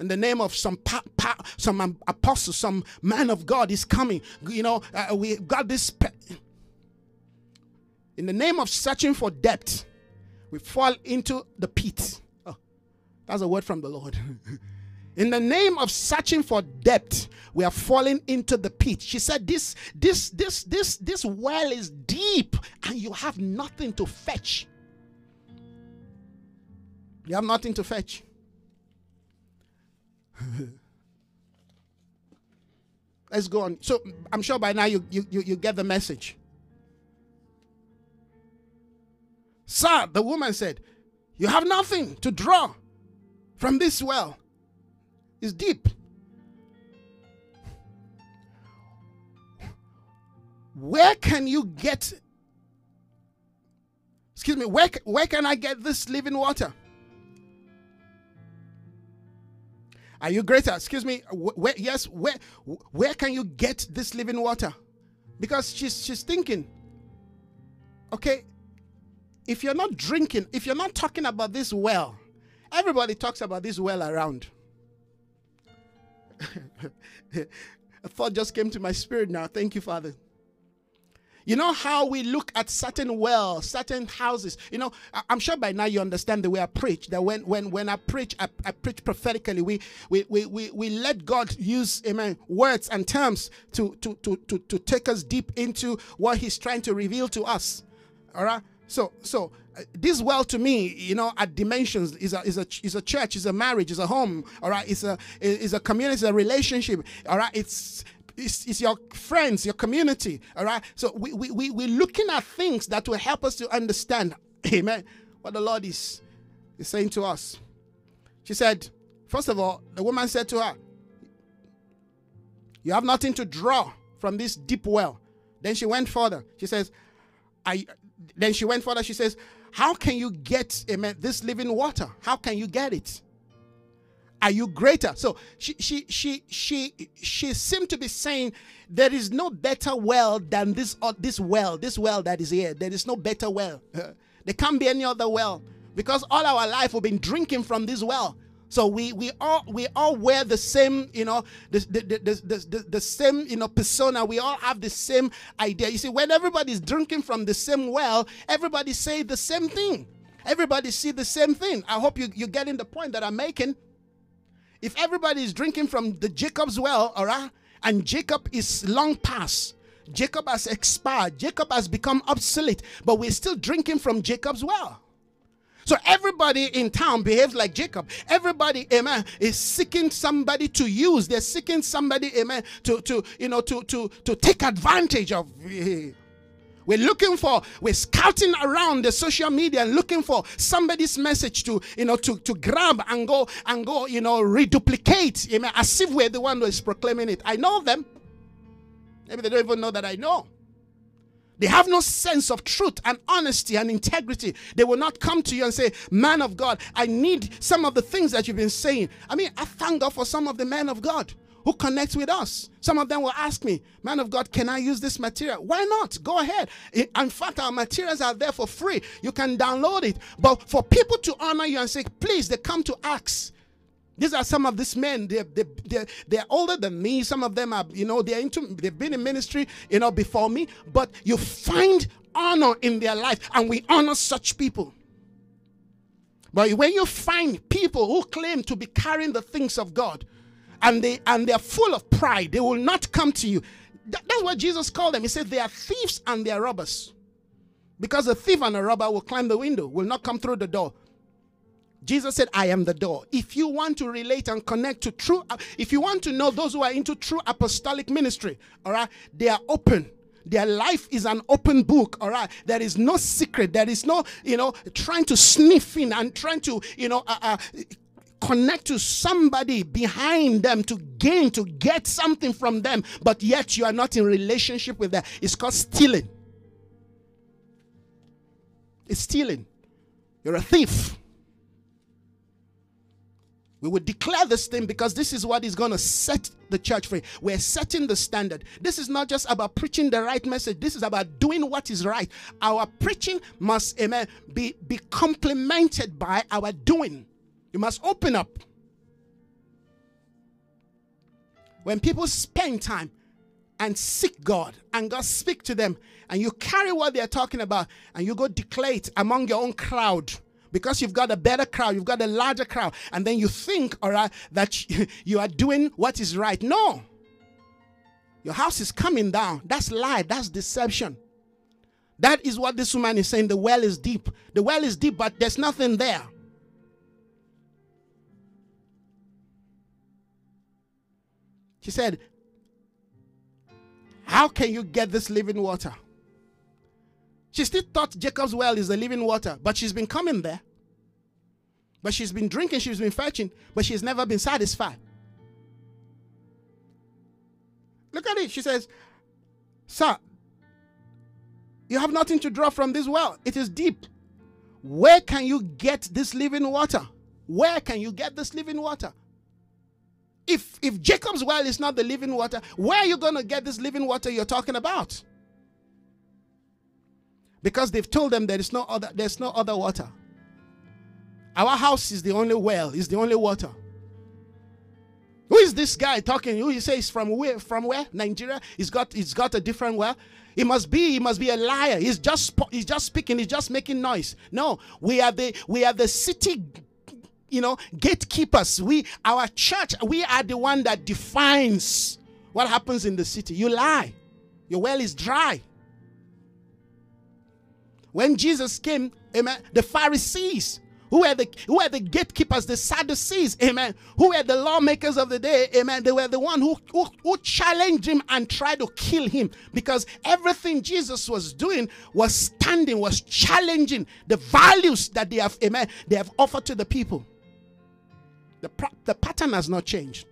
in the name of some pa- pa- some apostle, some man of God is coming. You know, uh, we got this. Pe- in the name of searching for depth, we fall into the pit. Oh, that's a word from the Lord. in the name of searching for depth, we are falling into the pit. She said, This, this, this, this, this well is deep, and you have nothing to fetch. You have nothing to fetch. Let's go on. So I'm sure by now you, you, you, you get the message. Sir, the woman said, You have nothing to draw from this well. It's deep. Where can you get, excuse me, where, where can I get this living water? Are you greater? Excuse me. Where, yes, where, where can you get this living water? Because she's, she's thinking, okay, if you're not drinking, if you're not talking about this well, everybody talks about this well around. A thought just came to my spirit now. Thank you, Father. You know how we look at certain wells, certain houses. You know, I'm sure by now you understand the way I preach. That when when when I preach, I, I preach prophetically. We, we we we we let God use amen words and terms to to to to to take us deep into what He's trying to reveal to us. All right. So, so uh, this well to me, you know, at dimensions is a is a is a church, is a marriage, is a home. All right, it's a is a community, a relationship. All right, it's it's, it's, your friends, your community. All right. So we, we, we, we're looking at things that will help us to understand, amen, what the Lord is, is saying to us. She said, first of all, the woman said to her, You have nothing to draw from this deep well. Then she went further. She says, I, then she went further. She says, How can you get amen, this living water? How can you get it? Are you greater? So she she she she she seemed to be saying there is no better well than this uh, this well, this well that is here. There is no better well. there can't be any other well because all our life we've been drinking from this well. So we we all we all wear the same, you know, the the, the, the, the, the same, you know, persona. We all have the same idea. You see, when everybody's drinking from the same well, everybody say the same thing. Everybody see the same thing. I hope you, you're getting the point that I'm making. If everybody is drinking from the Jacob's well, all right, and Jacob is long past, Jacob has expired, Jacob has become obsolete, but we're still drinking from Jacob's well. So everybody in town behaves like Jacob. Everybody, amen, is seeking somebody to use. They're seeking somebody, amen, to, to you know, to to to take advantage of. We're looking for, we're scouting around the social media and looking for somebody's message to, you know, to, to grab and go and go, you know, reduplicate, amen, as if we're the one who is proclaiming it. I know them. Maybe they don't even know that I know. They have no sense of truth and honesty and integrity. They will not come to you and say, Man of God, I need some of the things that you've been saying. I mean, I thank God for some of the men of God who connect with us. Some of them will ask me, Man of God, can I use this material? Why not? Go ahead. In fact, our materials are there for free. You can download it. But for people to honor you and say, Please, they come to ask. These are some of these men. They're, they're, they're, they're older than me. Some of them are, you know, they're into, they've been in ministry, you know, before me. But you find honor in their life, and we honor such people. But when you find people who claim to be carrying the things of God, and they and they're full of pride, they will not come to you. That, that's what Jesus called them. He said they are thieves and they are robbers. Because a thief and a robber will climb the window, will not come through the door. Jesus said, I am the door. If you want to relate and connect to true, if you want to know those who are into true apostolic ministry, all right, they are open their life is an open book, all right? There is no secret. There is no, you know, trying to sniff in and trying to, you know, uh, uh, connect to somebody behind them to gain, to get something from them, but yet you are not in relationship with them. It's called stealing. It's stealing. You're a thief. We would declare this thing because this is what is going to set the church free. We're setting the standard. This is not just about preaching the right message, this is about doing what is right. Our preaching must, amen, be, be complemented by our doing. You must open up. When people spend time and seek God and God speak to them and you carry what they're talking about and you go declare it among your own crowd because you've got a better crowd, you've got a larger crowd, and then you think, all right, that you are doing what is right. No. Your house is coming down. That's lie. That's deception. That is what this woman is saying. The well is deep. The well is deep, but there's nothing there. She said, How can you get this living water? She still thought Jacob's well is the living water, but she's been coming there. But she's been drinking, she's been fetching, but she's never been satisfied. Look at it. She says, Sir, you have nothing to draw from this well. It is deep. Where can you get this living water? Where can you get this living water? If if Jacob's well is not the living water, where are you going to get this living water you're talking about? Because they've told them there is no other there's no other water. Our house is the only well is the only water. Who is this guy talking? Who he says from where from where? Nigeria? He's got he's got a different well. He must be he must be a liar. He's just he's just speaking he's just making noise. No we are the we are the city you know gatekeepers. We our church we are the one that defines what happens in the city. You lie. Your well is dry when Jesus came, amen, the Pharisees, who were the who were the gatekeepers, the Sadducees, amen, who were the lawmakers of the day, amen. They were the one who, who, who challenged him and tried to kill him because everything Jesus was doing was standing, was challenging the values that they have, amen, they have offered to the people. The, the pattern has not changed.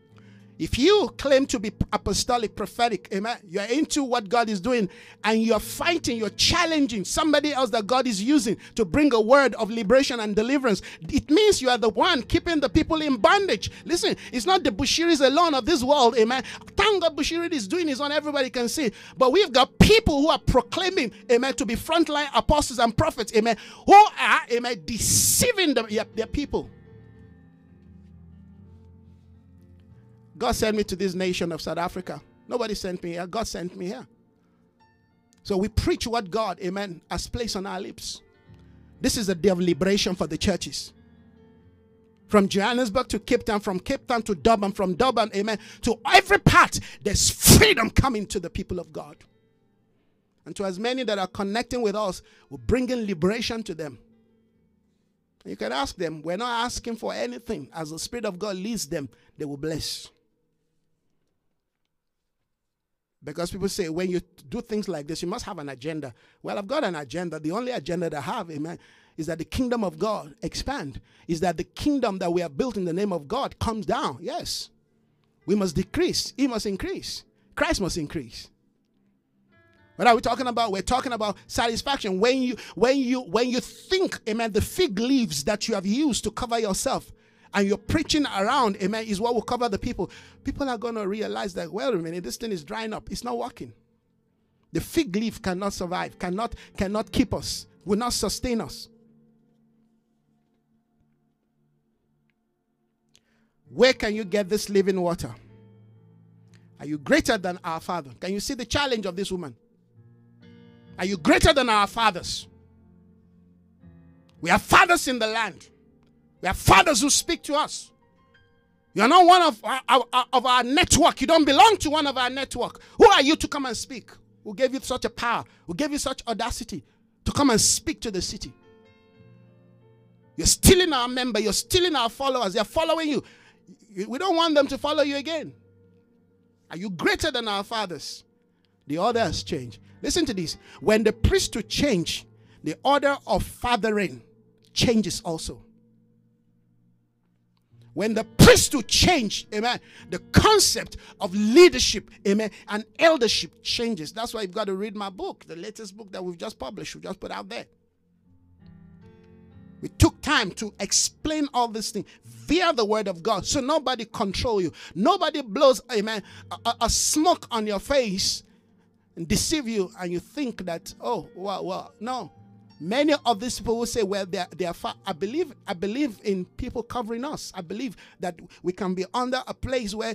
If you claim to be apostolic, prophetic, amen, you're into what God is doing and you're fighting, you're challenging somebody else that God is using to bring a word of liberation and deliverance, it means you are the one keeping the people in bondage. Listen, it's not the Bushiris alone of this world, amen. Thank God Bushiri is doing his own, everybody can see. But we've got people who are proclaiming, amen, to be frontline apostles and prophets, amen, who are, amen, deceiving their people. God sent me to this nation of South Africa. Nobody sent me here. God sent me here. So we preach what God, amen, has placed on our lips. This is a day of liberation for the churches. From Johannesburg to Cape Town, from Cape Town to Durban, from Durban, amen, to every part, there's freedom coming to the people of God. And to as many that are connecting with us, we're bringing liberation to them. You can ask them, we're not asking for anything. As the Spirit of God leads them, they will bless. Because people say when you do things like this, you must have an agenda. Well, I've got an agenda. The only agenda that I have, amen, is that the kingdom of God expand. Is that the kingdom that we have built in the name of God comes down. Yes. We must decrease. He must increase. Christ must increase. What are we talking about? We're talking about satisfaction. When you when you when you think, amen, the fig leaves that you have used to cover yourself and you're preaching around, amen, is what will cover the people. People are going to realize that, well, a minute, this thing is drying up. It's not working. The fig leaf cannot survive, cannot, cannot keep us, will not sustain us. Where can you get this living water? Are you greater than our father? Can you see the challenge of this woman? Are you greater than our fathers? We are fathers in the land. We have fathers who speak to us. You are not one of our, our, of our network. You don't belong to one of our network. Who are you to come and speak? Who gave you such a power? Who gave you such audacity to come and speak to the city? You're stealing our member. You're stealing our followers. They're following you. We don't want them to follow you again. Are you greater than our fathers? The order has changed. Listen to this. When the priesthood change, the order of fathering changes also. When the priesthood changed, amen, the concept of leadership, amen, and eldership changes. That's why you've got to read my book, the latest book that we've just published, we just put out there. We took time to explain all these things via the word of God so nobody control you. Nobody blows, amen, a, a smoke on your face and deceive you and you think that, oh, well, well, no. Many of these people will say, well, they are, they are far. I believe, I believe in people covering us. I believe that we can be under a place where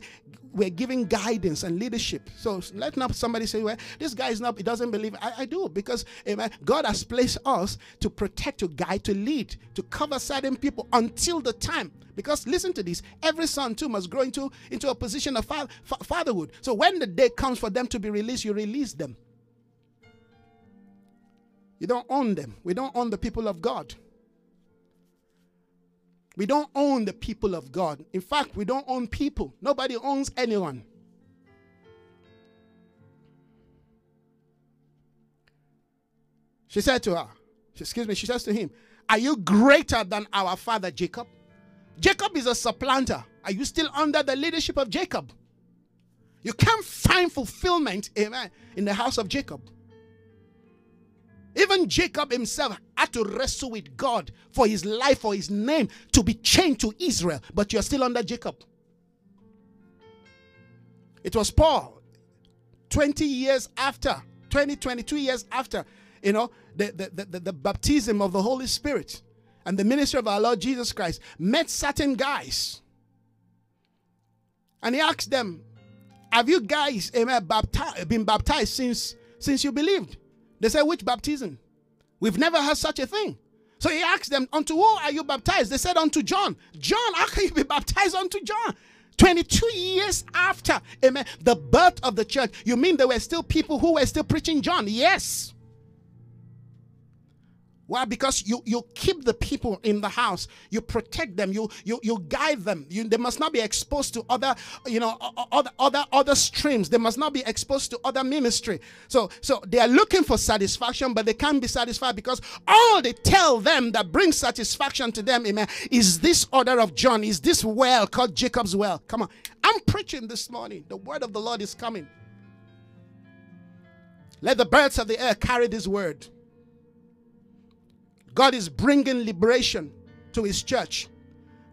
we're giving guidance and leadership. So let not somebody say, well, this guy is not, he doesn't believe. I, I do because amen, God has placed us to protect, to guide, to lead, to cover certain people until the time. Because listen to this, every son too must grow into, into a position of fa- fa- fatherhood. So when the day comes for them to be released, you release them. You don't own them. We don't own the people of God. We don't own the people of God. In fact, we don't own people. Nobody owns anyone. She said to her, excuse me, she says to him, Are you greater than our father Jacob? Jacob is a supplanter. Are you still under the leadership of Jacob? You can't find fulfillment, amen, in the house of Jacob. Even Jacob himself had to wrestle with God for his life, for his name to be changed to Israel, but you're still under Jacob. It was Paul, 20 years after, 20, 22 years after, you know, the, the, the, the baptism of the Holy Spirit and the ministry of our Lord Jesus Christ, met certain guys. And he asked them, Have you guys amen, baptized, been baptized since, since you believed? They said, Which baptism? We've never had such a thing. So he asked them, Unto who are you baptized? They said, Unto John. John, how can you be baptized unto John? 22 years after, amen, the birth of the church. You mean there were still people who were still preaching John? Yes. Why? Because you, you keep the people in the house, you protect them, you you you guide them. You, they must not be exposed to other, you know, other other other streams. They must not be exposed to other ministry. So so they are looking for satisfaction, but they can't be satisfied because all they tell them that brings satisfaction to them, amen, is this order of John, is this well called Jacob's well. Come on, I'm preaching this morning. The word of the Lord is coming. Let the birds of the air carry this word. God is bringing liberation to his church.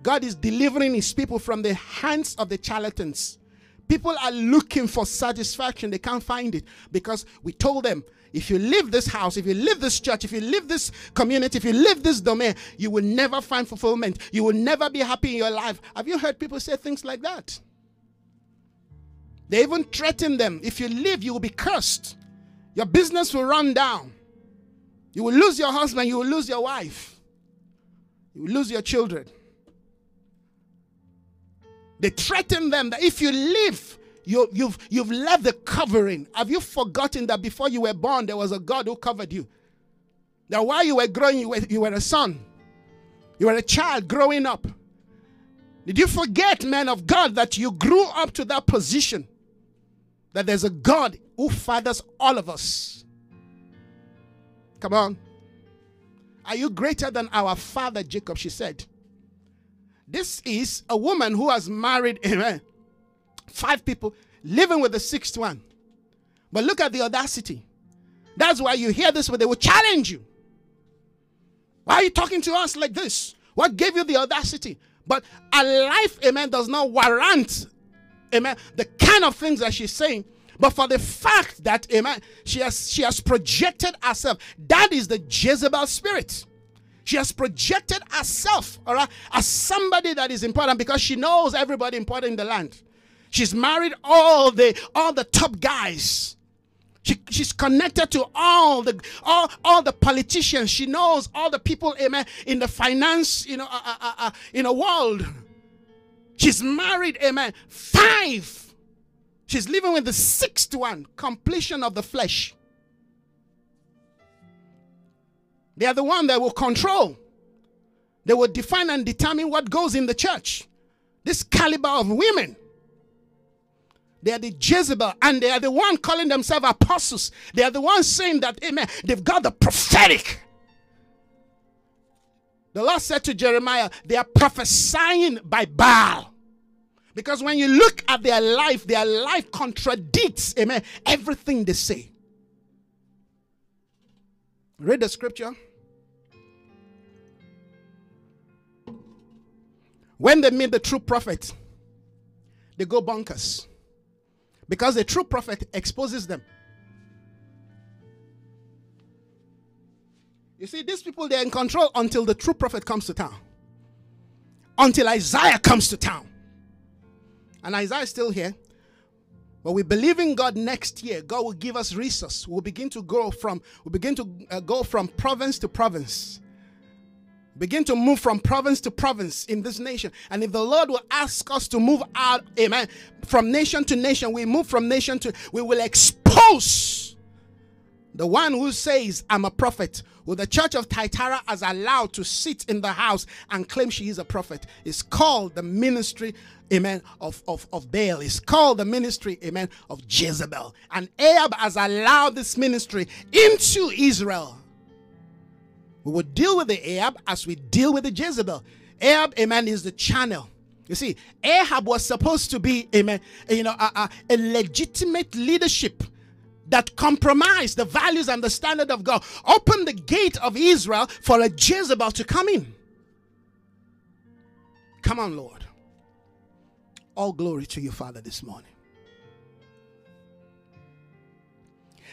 God is delivering his people from the hands of the charlatans. People are looking for satisfaction. They can't find it because we told them if you leave this house, if you leave this church, if you leave this community, if you leave this domain, you will never find fulfillment. You will never be happy in your life. Have you heard people say things like that? They even threaten them if you leave, you will be cursed. Your business will run down. You will lose your husband, you will lose your wife, you will lose your children. They threaten them that if you leave, you, you've, you've left the covering. Have you forgotten that before you were born, there was a God who covered you? That while you were growing, you were, you were a son, you were a child growing up. Did you forget, man of God, that you grew up to that position? That there's a God who fathers all of us. Come on. Are you greater than our father Jacob? She said. This is a woman who has married amen, eh, five people, living with the sixth one. But look at the audacity. That's why you hear this, but they will challenge you. Why are you talking to us like this? What gave you the audacity? But a life, amen, does not warrant, amen, the kind of things that she's saying. But for the fact that, amen, she has she has projected herself. That is the Jezebel spirit. She has projected herself, all right, as somebody that is important because she knows everybody important in the land. She's married all the all the top guys. She, she's connected to all the all, all the politicians. She knows all the people amen, in the finance you know uh, uh, uh, uh in a world. She's married, amen. Five. She's living with the sixth one, completion of the flesh. They are the one that will control. They will define and determine what goes in the church. This caliber of women. They are the Jezebel, and they are the one calling themselves apostles. They are the ones saying that, amen, they've got the prophetic. The Lord said to Jeremiah, they are prophesying by Baal. Because when you look at their life, their life contradicts, amen, everything they say. Read the scripture. When they meet the true prophet, they go bonkers. Because the true prophet exposes them. You see, these people, they're in control until the true prophet comes to town. Until Isaiah comes to town. And Isaiah is still here. But we believe in God next year. God will give us resources. We'll begin to grow from, we'll begin to uh, go from province to province begin to move from province to province in this nation. And if the Lord will ask us to move out, amen, from nation to nation, we move from nation to, we will expose the one who says, I'm a prophet, who the church of Thyatira has allowed to sit in the house and claim she is a prophet, is called the ministry, amen, of, of, of Baal. It's called the ministry, amen, of Jezebel. And Ahab has allowed this ministry into Israel we will deal with the Ahab as we deal with the Jezebel. Ahab, amen, is the channel. You see, Ahab was supposed to be, amen, you know, a, a, a legitimate leadership that compromise the values and the standard of God. Open the gate of Israel for a Jezebel to come in. Come on, Lord. All glory to you, Father, this morning.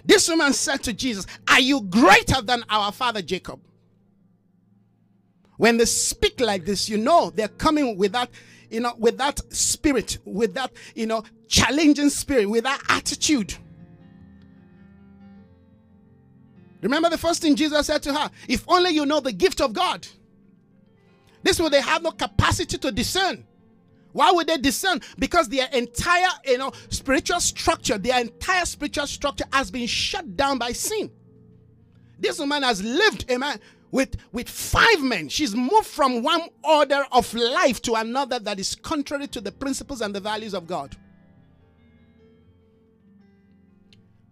This woman said to Jesus, Are you greater than our father Jacob? When they speak like this, you know they're coming with that, you know, with that spirit, with that, you know, challenging spirit, with that attitude. Remember the first thing Jesus said to her if only you know the gift of God. This way they have no capacity to discern. Why would they discern? Because their entire, you know, spiritual structure, their entire spiritual structure has been shut down by sin. This woman has lived, amen, with, with five men. She's moved from one order of life to another that is contrary to the principles and the values of God.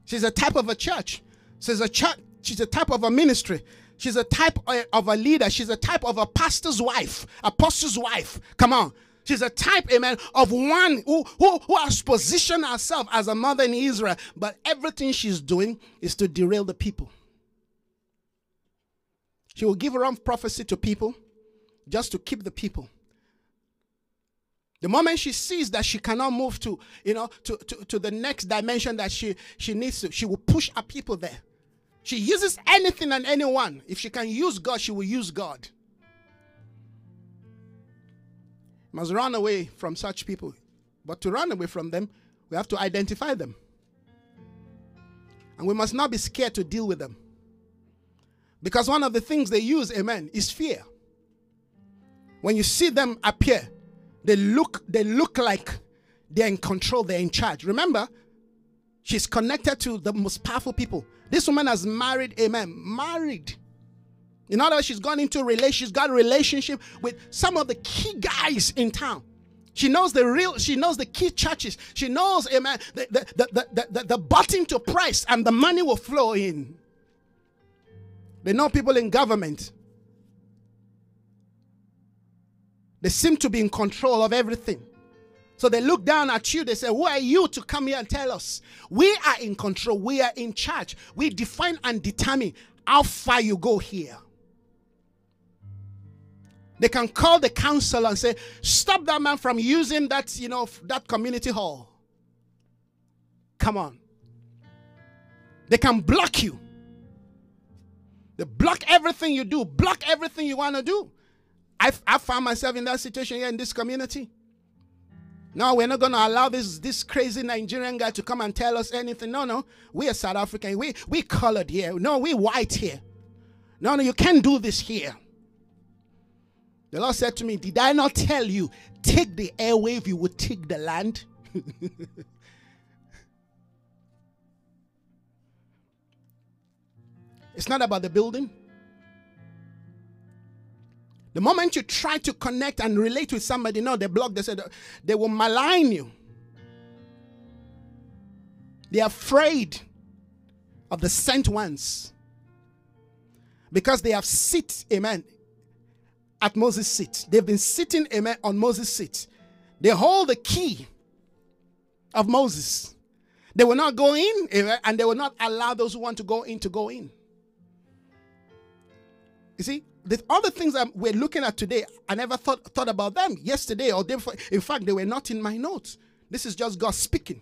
She's a type of a church. She's a church. She's a type of a ministry. She's a type eh, of a leader. She's a type of a pastor's wife, apostle's wife. Come on. She's a type, amen, of one who, who, who has positioned herself as a mother in Israel, but everything she's doing is to derail the people. She will give wrong prophecy to people just to keep the people. The moment she sees that she cannot move to, you know, to, to, to the next dimension that she, she needs to, she will push her people there. She uses anything and anyone. If she can use God, she will use God. Must run away from such people. But to run away from them, we have to identify them. And we must not be scared to deal with them. Because one of the things they use, amen, is fear. When you see them appear, they look they look like they're in control, they're in charge. Remember, she's connected to the most powerful people. This woman has married, amen, married. In other words, she's gone into a relation, she's got a relationship with some of the key guys in town. She knows the real, she knows the key churches. She knows, amen, the, the, the, the, the, the button to press and the money will flow in. They know people in government. They seem to be in control of everything. So they look down at you. They say, Who are you to come here and tell us? We are in control. We are in charge. We define and determine how far you go here. They can call the council and say, stop that man from using that, you know, that community hall. Come on. They can block you. They block everything you do, block everything you want to do. I, I found myself in that situation here in this community. No, we're not going to allow this, this crazy Nigerian guy to come and tell us anything. No, no. We are South African. We, we colored here. No, we white here. No, no, you can't do this here. The Lord said to me, Did I not tell you, take the airwave, you would take the land? it's not about the building. The moment you try to connect and relate with somebody, no, they block, they said they will malign you. They're afraid of the sent ones because they have sit, amen, at Moses' seat. They've been sitting, amen, on Moses' seat. They hold the key of Moses. They will not go in, amen, and they will not allow those who want to go in to go in. You see, the other things that we're looking at today, I never thought thought about them yesterday or day before. In fact, they were not in my notes. This is just God speaking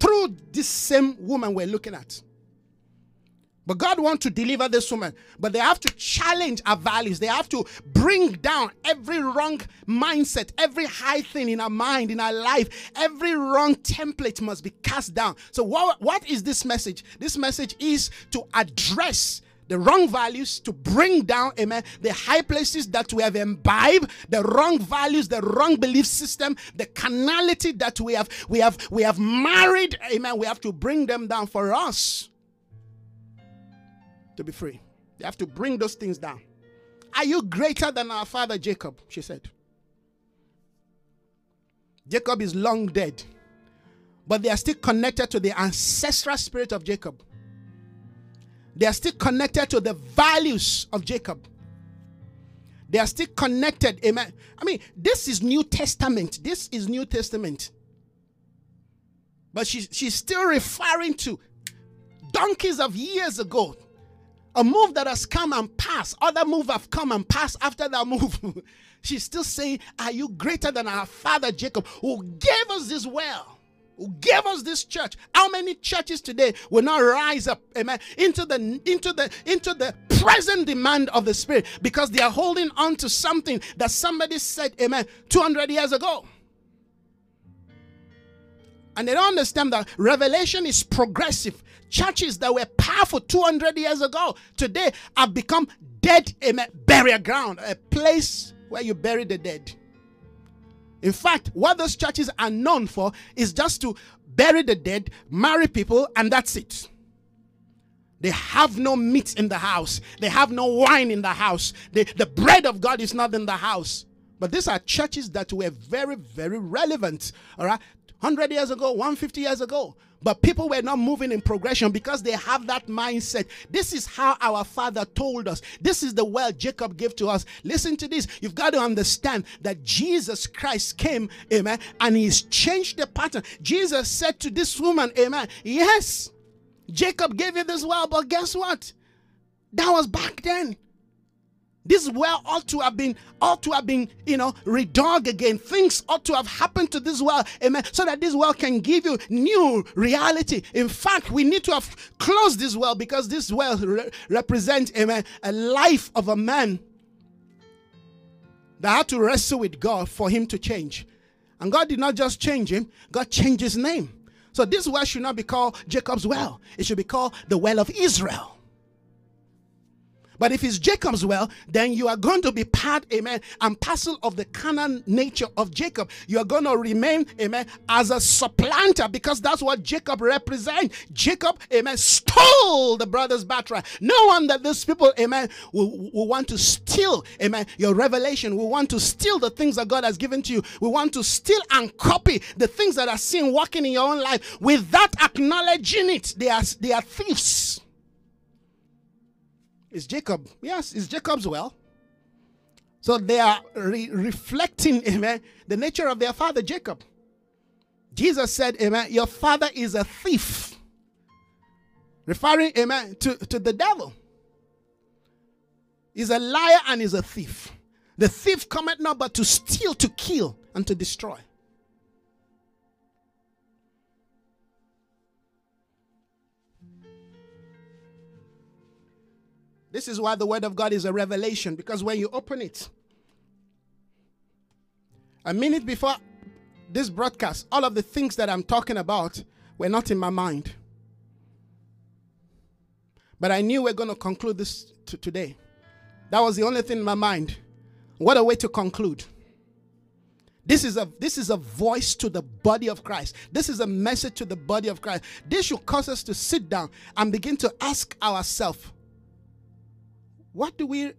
through this same woman we're looking at. But God wants to deliver this woman. But they have to challenge our values. They have to bring down every wrong mindset, every high thing in our mind, in our life. Every wrong template must be cast down. So, what, what is this message? This message is to address the wrong values to bring down amen the high places that we have imbibed the wrong values the wrong belief system the carnality that we have we have we have married amen we have to bring them down for us to be free. They have to bring those things down. Are you greater than our father Jacob? She said. Jacob is long dead, but they are still connected to the ancestral spirit of Jacob. They are still connected to the values of Jacob. They are still connected. Amen. I mean, this is New Testament. This is New Testament. But she, she's still referring to donkeys of years ago a move that has come and passed, other move have come and passed after that move. She's still saying, Are you greater than our father Jacob, who gave us this well? Who gave us this church? How many churches today will not rise up, amen, into the into the into the present demand of the spirit because they are holding on to something that somebody said, amen, 200 years ago. And they don't understand that revelation is progressive churches that were powerful 200 years ago today have become dead amen, burial ground, a place where you bury the dead. In fact, what those churches are known for is just to bury the dead, marry people, and that's it. They have no meat in the house. They have no wine in the house. They, the bread of God is not in the house. But these are churches that were very, very relevant. All right. 100 years ago, 150 years ago. But people were not moving in progression because they have that mindset. This is how our father told us. This is the well Jacob gave to us. Listen to this. You've got to understand that Jesus Christ came, amen, and he's changed the pattern. Jesus said to this woman, amen, yes, Jacob gave you this well, but guess what? That was back then. This well ought to have been, ought to have been, you know, redug again. Things ought to have happened to this well, amen, so that this well can give you new reality. In fact, we need to have closed this well because this well re- represents, amen, a life of a man that had to wrestle with God for him to change. And God did not just change him, God changed his name. So this well should not be called Jacob's well, it should be called the well of Israel. But if it's Jacob's well, then you are going to be part, amen, and parcel of the Canaan nature of Jacob. You are going to remain, amen, as a supplanter because that's what Jacob represents. Jacob, amen, stole the brother's birthright. No one that these people, amen, will, will want to steal, amen, your revelation. We want to steal the things that God has given to you. We want to steal and copy the things that are seen working in your own life without acknowledging it. They are, they are thieves. It's Jacob. Yes, it's Jacob's well. So they are re- reflecting, amen, the nature of their father Jacob. Jesus said, amen, your father is a thief. Referring, amen, to, to the devil. is a liar and is a thief. The thief cometh not but to steal, to kill, and to destroy. This is why the Word of God is a revelation because when you open it, a minute before this broadcast, all of the things that I'm talking about were not in my mind. But I knew we are going to conclude this t- today. That was the only thing in my mind. What a way to conclude. This is a this is a voice to the body of Christ. This is a message to the body of Christ. This should cause us to sit down and begin to ask ourselves what do we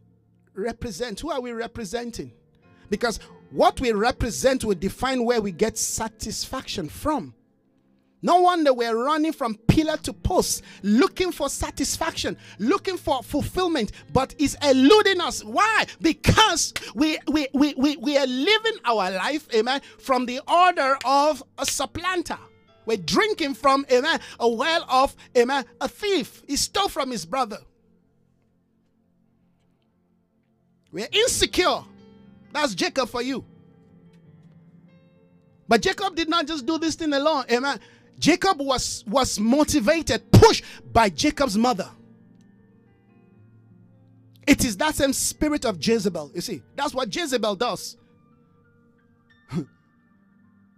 represent? Who are we representing? Because what we represent will define where we get satisfaction from. No wonder we're running from pillar to post, looking for satisfaction, looking for fulfillment, but it's eluding us. Why? Because we, we, we, we, we are living our life, amen, from the order of a supplanter. We're drinking from, amen, a well of, amen, a thief. He stole from his brother. We're insecure. That's Jacob for you. But Jacob did not just do this thing alone. Amen. Jacob was, was motivated, pushed by Jacob's mother. It is that same spirit of Jezebel. You see, that's what Jezebel does.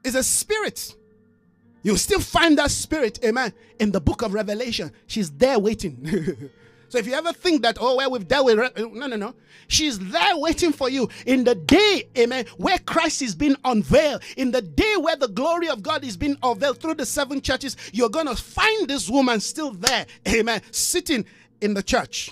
it's a spirit. You still find that spirit, amen, in the book of Revelation. She's there waiting. So if you ever think that, oh, well, we've dealt with, no, no, no. She's there waiting for you in the day, amen, where Christ is being unveiled, in the day where the glory of God is being unveiled through the seven churches, you're going to find this woman still there, amen, sitting in the church.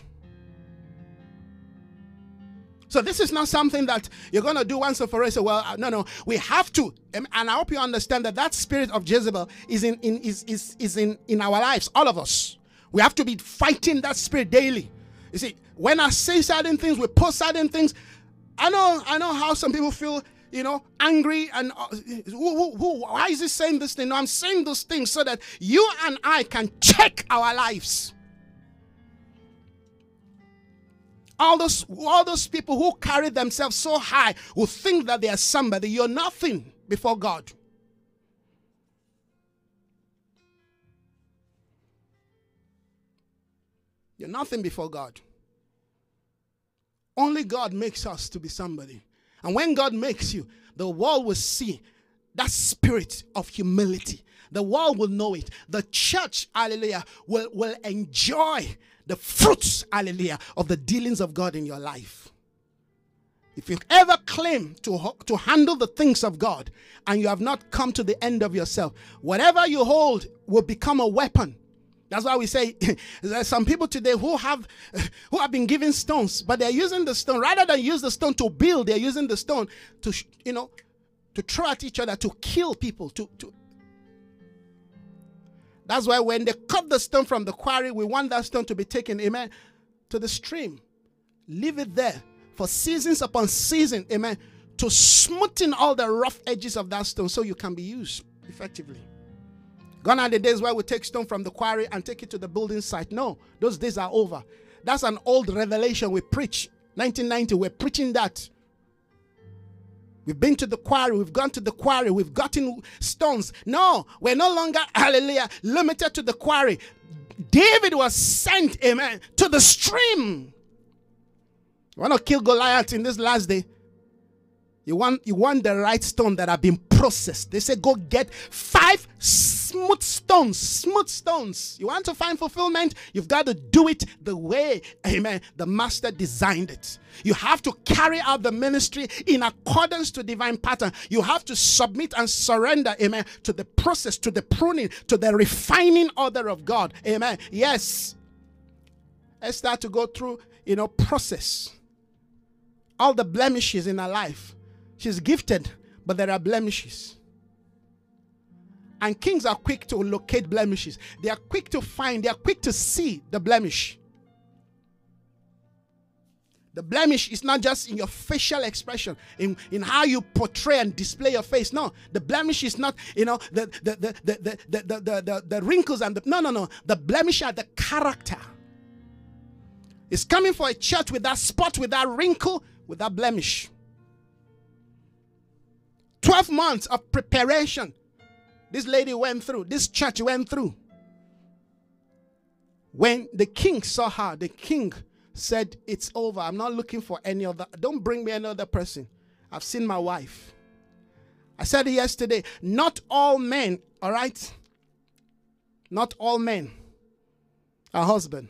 So this is not something that you're going to do once and for all. Say, well, uh, no, no, we have to. And I hope you understand that that spirit of Jezebel is in, in is, is, is in, in our lives, all of us. We have to be fighting that spirit daily. You see, when I say certain things, we post certain things. I know, I know how some people feel, you know, angry and uh, who, who, who, why is he saying this thing? No, I'm saying those things so that you and I can check our lives. All those, all those people who carry themselves so high who think that they are somebody, you're nothing before God. You're nothing before God. Only God makes us to be somebody. And when God makes you, the world will see that spirit of humility. The world will know it. The church, hallelujah, will, will enjoy the fruits, hallelujah, of the dealings of God in your life. If you ever claim to, to handle the things of God and you have not come to the end of yourself, whatever you hold will become a weapon that's why we say some people today who have who have been given stones, but they're using the stone rather than use the stone to build. They're using the stone to you know to throw at each other to kill people. To to. That's why when they cut the stone from the quarry, we want that stone to be taken, amen, to the stream. Leave it there for seasons upon season, amen, to smoothen all the rough edges of that stone so you can be used effectively. Gone are the days where we take stone from the quarry and take it to the building site. No, those days are over. That's an old revelation we preach. 1990, we're preaching that. We've been to the quarry, we've gone to the quarry, we've gotten stones. No, we're no longer, hallelujah, limited to the quarry. David was sent, amen, to the stream. You want to kill Goliath in this last day? You want you want the right stone that have been processed. They say go get five smooth stones, smooth stones. You want to find fulfillment? You've got to do it the way, amen, the master designed it. You have to carry out the ministry in accordance to divine pattern. You have to submit and surrender, amen, to the process, to the pruning, to the refining order of God. Amen. Yes. Start to go through, you know, process. All the blemishes in her life She's gifted, but there are blemishes. And kings are quick to locate blemishes. They are quick to find, they are quick to see the blemish. The blemish is not just in your facial expression, in, in how you portray and display your face. No, the blemish is not, you know, the the the the the the, the, the, the, wrinkles and the no no no. The blemish are the character. He's coming for a church with that spot, with that wrinkle, with that blemish. 12 months of preparation this lady went through, this church went through. When the king saw her, the king said, It's over. I'm not looking for any other. Don't bring me another person. I've seen my wife. I said yesterday. Not all men, all right? Not all men are husband.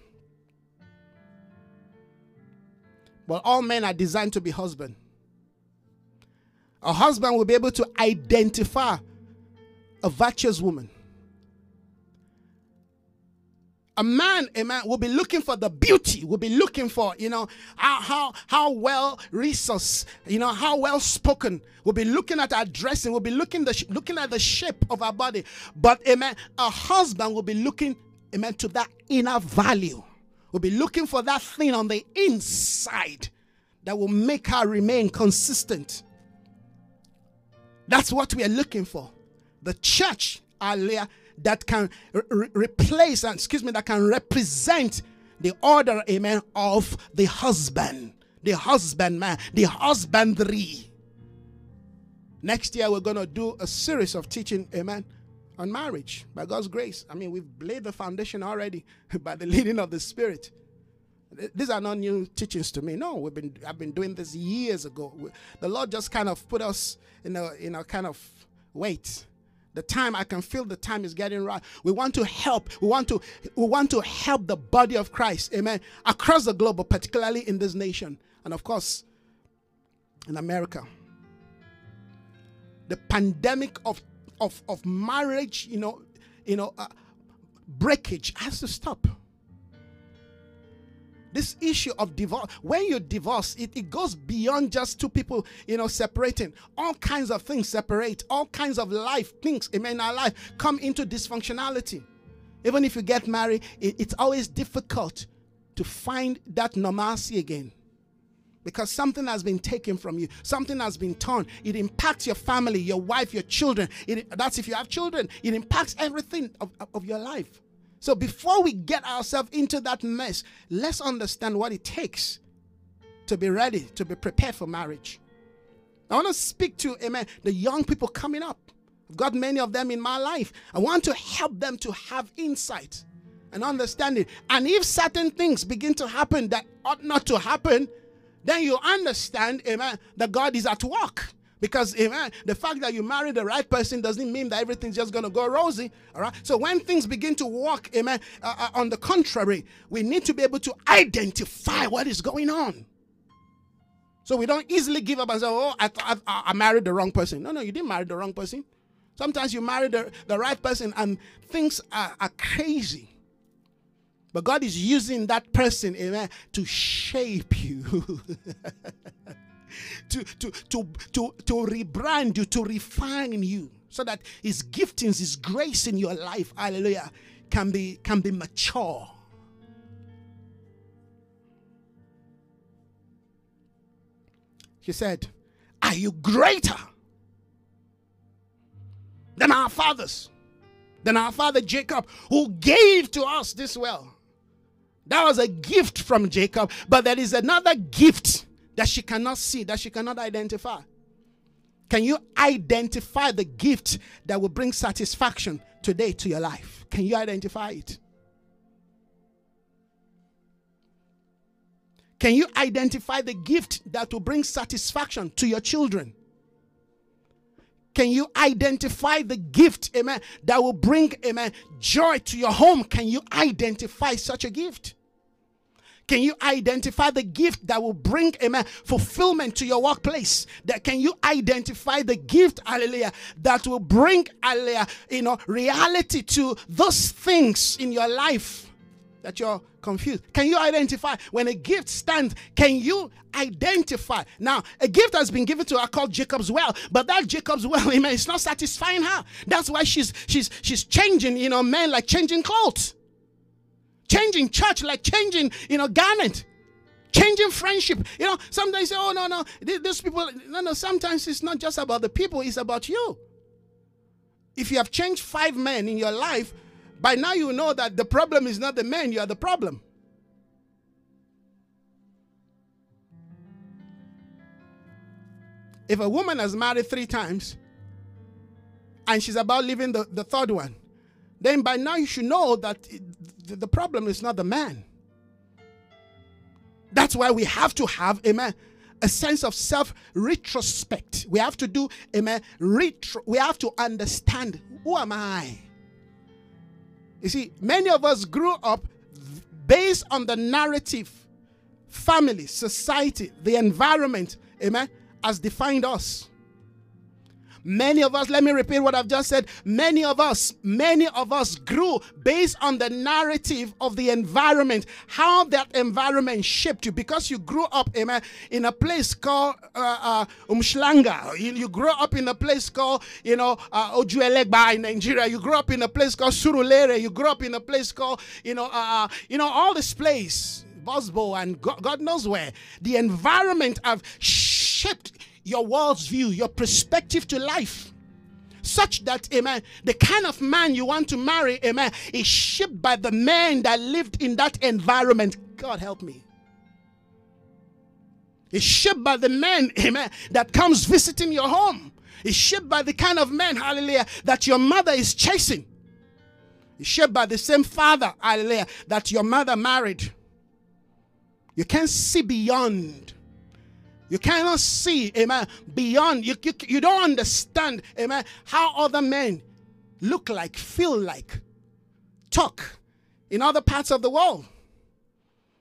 But all men are designed to be husband. A husband will be able to identify a virtuous woman. A man, a man will be looking for the beauty, will be looking for, you know, how how, how well resource, you know, how well spoken. We'll be looking at our dressing, we'll be looking the looking at the shape of our body. But amen, a husband will be looking, amen, to that inner value. We'll be looking for that thing on the inside that will make her remain consistent. That's what we are looking for. The church earlier that can re- replace and excuse me that can represent the order amen of the husband. The husbandman the husbandry. Next year we're going to do a series of teaching amen on marriage by god's grace. I mean we've laid the foundation already by the leading of the spirit these are not new teachings to me. No we've been i've been doing this years ago. The lord just kind of put us in a in a kind of wait the time i can feel the time is getting right. We want to help. We want to we want to help the body of christ. Amen. Across the globe but particularly in this nation. And of course in america. The pandemic of of of marriage you know you know uh, breakage has to stop this issue of divorce when you divorce it, it goes beyond just two people you know separating. All kinds of things separate. All kinds of life things in our life come into dysfunctionality. Even if you get married it, it's always difficult to find that normalcy again. Because something has been taken from you. Something has been torn. It impacts your family your wife your children. It, that's if you have children it impacts everything of, of your life so before we get ourselves into that mess, let's understand what it takes to be ready, to be prepared for marriage. I want to speak to, amen, the young people coming up. I've got many of them in my life. I want to help them to have insight and understanding. And if certain things begin to happen that ought not to happen, then you understand, amen, that God is at work. Because amen, the fact that you marry the right person doesn't mean that everything's just going to go rosy. All right. So when things begin to work, amen, uh, uh, on the contrary, we need to be able to identify what is going on. So we don't easily give up and say, oh, I, I, I married the wrong person. No, no, you didn't marry the wrong person. Sometimes you marry the, the right person and things are, are crazy. But God is using that person, amen, to shape you. to, to, to, to, to rebrand you, to refine you, so that His giftings, His grace in your life, hallelujah, can be, can be mature. He said, Are you greater than our fathers? Than our father Jacob, who gave to us this well. That was a gift from Jacob, but there is another gift that she cannot see, that she cannot identify? Can you identify the gift that will bring satisfaction today to your life? Can you identify it? Can you identify the gift that will bring satisfaction to your children? Can you identify the gift, amen, that will bring, amen, joy to your home? Can you identify such a gift? Can you identify the gift that will bring, amen, fulfillment to your workplace? That can you identify the gift, hallelujah, that will bring, hallelujah, you know, reality to those things in your life that you're confused? Can you identify when a gift stands? Can you identify? Now, a gift has been given to her called Jacob's well, but that Jacob's well, amen, it's not satisfying her. That's why she's she's she's changing, you know, men like changing clothes. Changing church like changing, you know, garment. Changing friendship. You know, sometimes say, oh, no, no, these people, no, no, sometimes it's not just about the people, it's about you. If you have changed five men in your life, by now you know that the problem is not the men, you are the problem. If a woman has married three times and she's about leaving the, the third one, then by now you should know that the problem is not the man. That's why we have to have, amen, a sense of self retrospect. We have to do, amen, retro, we have to understand who am I? You see, many of us grew up based on the narrative, family, society, the environment, amen, has defined us. Many of us, let me repeat what I've just said. Many of us, many of us grew based on the narrative of the environment, how that environment shaped you. Because you grew up, amen, in a place called uh, uh, Umhlanga. You, you, grew up in a place called, you know, uh, Ojuelegba in Nigeria. You grew up in a place called Surulere. You grew up in a place called, you know, uh, uh you know, all this place, Bosbo and God knows where. The environment have shaped your world's view, your perspective to life. Such that, amen, the kind of man you want to marry, amen, is shaped by the man that lived in that environment. God help me. It's shaped by the man, amen, that comes visiting your home. It's shaped by the kind of man, hallelujah, that your mother is chasing. It's shaped by the same father, hallelujah, that your mother married. You can't see beyond you cannot see, amen, beyond. You, you, you don't understand, amen, how other men look like, feel like, talk in other parts of the world.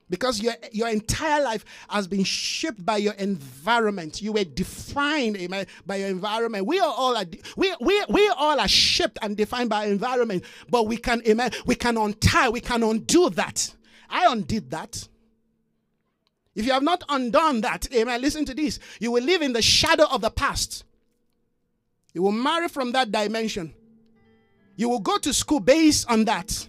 Because your, your entire life has been shaped by your environment. You were defined amen, by your environment. We are all are, we, we, we all are shaped and defined by environment. But we can, amen, we can untie, we can undo that. I undid that. If you have not undone that, amen, listen to this. You will live in the shadow of the past. You will marry from that dimension. You will go to school based on that.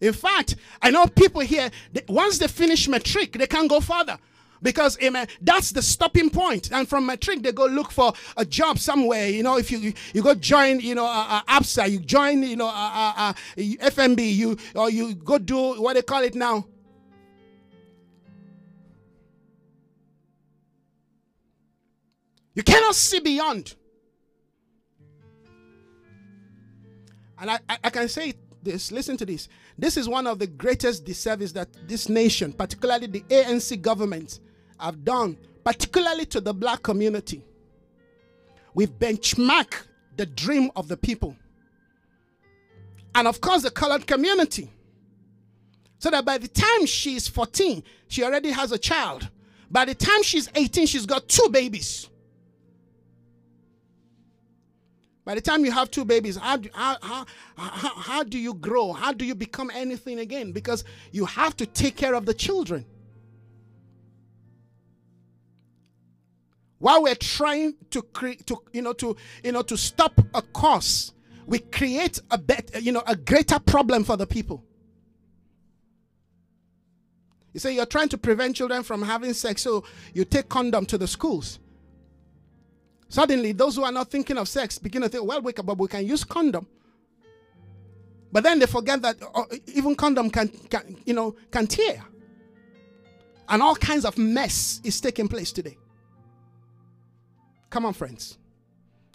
In fact, I know people here, once they finish matric, they can't go further because amen that's the stopping point. and from matric they go look for a job somewhere you know if you you go join you know uh, uh, absa you join you know uh, uh, uh fnb you or you go do what they call it now You cannot see beyond. And I, I, can say this, listen to this. This is one of the greatest disservice that this nation, particularly the ANC government, have done, particularly to the black community. We've benchmarked the dream of the people. And of course, the colored community. So that by the time she's 14, she already has a child. By the time she's 18, she's got two babies. By the time you have two babies, how do, how, how, how, how do you grow? How do you become anything again? Because you have to take care of the children. While we're trying to create, to you know, to you know, to stop a cause, we create a bet, you know, a greater problem for the people. You say you're trying to prevent children from having sex, so you take condom to the schools. Suddenly, those who are not thinking of sex begin to think, well, we can, but we can use condom. But then they forget that uh, even condom can, can, you know, can tear. And all kinds of mess is taking place today. Come on, friends.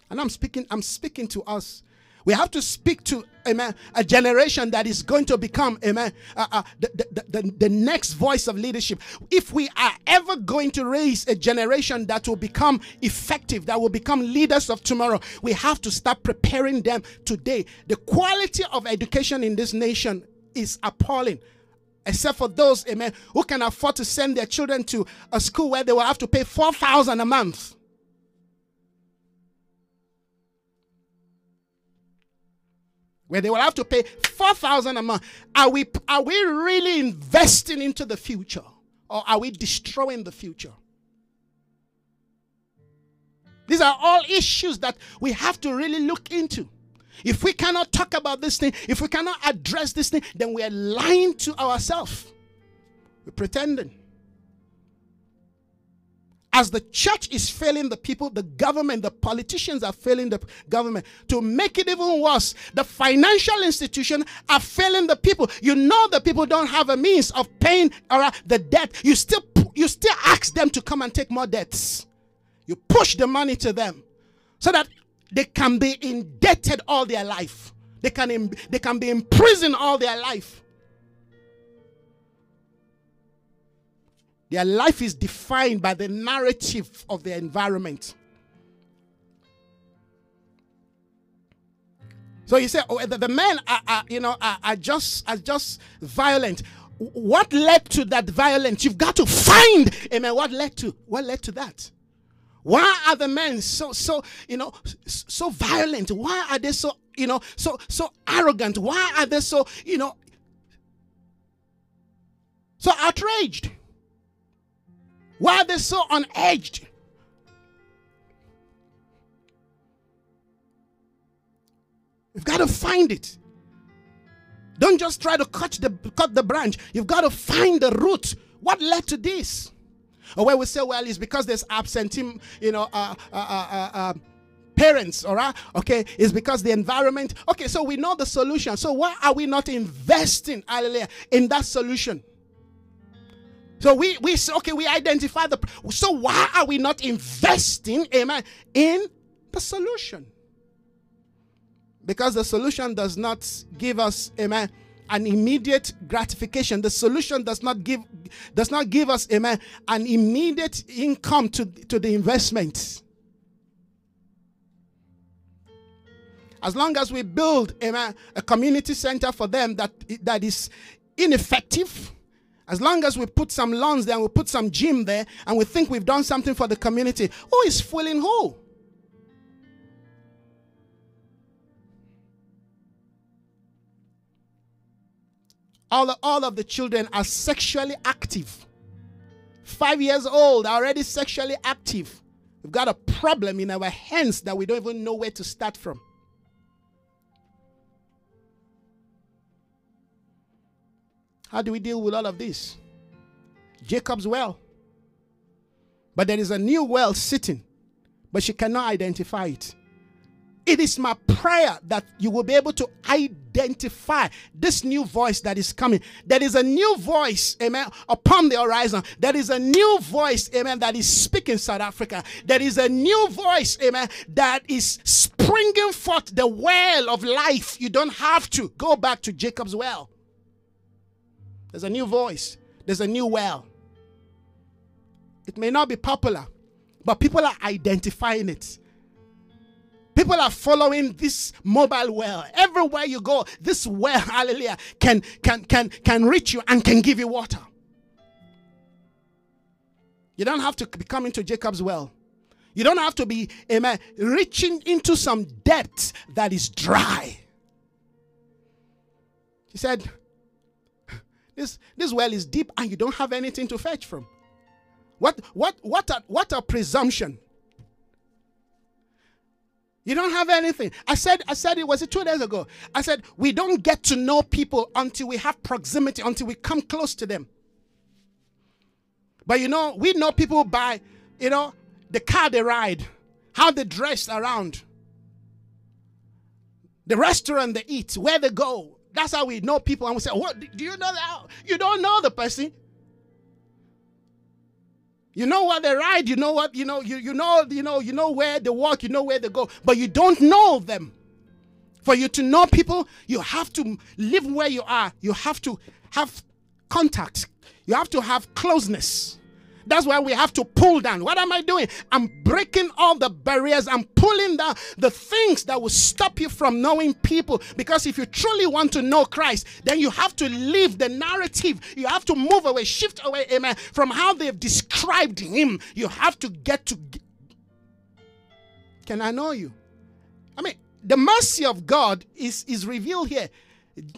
And I'm speaking, I'm speaking to us we have to speak to, amen, a generation that is going to become, amen, uh, uh, the, the, the, the next voice of leadership. If we are ever going to raise a generation that will become effective, that will become leaders of tomorrow, we have to start preparing them today. The quality of education in this nation is appalling except for those, amen, who can afford to send their children to a school where they will have to pay 4,000 a month. Where they will have to pay 4000 a month. Are we are we really investing into the future? Or are we destroying the future? These are all issues that we have to really look into. If we cannot talk about this thing if we cannot address this thing then we are lying to ourselves. We're pretending as the church is failing the people, the government, the politicians are failing the government. To make it even worse, the financial institution are failing the people. You know the people don't have a means of paying or uh, the debt. You still you still ask them to come and take more debts. You push the money to them so that they can be indebted all their life. They can, they can be imprisoned all their life. Their life is defined by the narrative of their environment. So you say, oh, the, the men are, are you know, are, are just are just violent. What led to that violence? You've got to find, amen. What led to what led to that? Why are the men so so you know so violent? Why are they so you know so so arrogant? Why are they so you know so outraged? Why are they so unedged? You've got to find it. Don't just try to cut the cut the branch. You've got to find the root. What led to this? Or where we say, well, it's because there's absentee, you know, uh, uh, uh, uh, parents, all right? Okay, it's because the environment. Okay, so we know the solution. So why are we not investing, hallelujah, in that solution? So we we okay, we identify the. So why are we not investing, amen, in the solution? Because the solution does not give us, amen, an immediate gratification. The solution does not give does not give us, amen, an immediate income to, to the investment. As long as we build, amen, a community center for them that that is ineffective, as long as we put some lawns there and we put some gym there and we think we've done something for the community, who is fooling who? all, all of the children are sexually active. Five years old, already sexually active. We've got a problem in our hands that we don't even know where to start from. How do we deal with all of this? Jacob's well. But there is a new well sitting, but she cannot identify it. It is my prayer that you will be able to identify this new voice that is coming. There is a new voice, amen, upon the horizon. There is a new voice, amen, that is speaking South Africa. There is a new voice, amen, that is springing forth the well of life. You don't have to go back to Jacob's well. There's a new voice, there's a new well. It may not be popular, but people are identifying it. People are following this mobile well. Everywhere you go, this well, hallelujah, can can can can reach you and can give you water. You don't have to be coming to Jacob's well. You don't have to be, amen, reaching into some depth that is dry. He said, this, this well is deep and you don't have anything to fetch from. What, what, what, a, what a presumption. You don't have anything. I said, I said it was it two days ago. I said we don't get to know people until we have proximity, until we come close to them. But you know, we know people by, you know, the car they ride, how they dress around, the restaurant they eat, where they go. That's how we know people. And we say, What do you know that? You don't know the person. You know what they ride, you know what, you know, you, you know, you know, you know where they walk, you know where they go, but you don't know them. For you to know people, you have to live where you are. You have to have contact. You have to have closeness. That's why we have to pull down. What am I doing? I'm breaking all the barriers. I'm pulling down the things that will stop you from knowing people. Because if you truly want to know Christ, then you have to leave the narrative. You have to move away, shift away, amen, from how they've described him. You have to get to. Can I know you? I mean, the mercy of God is, is revealed here.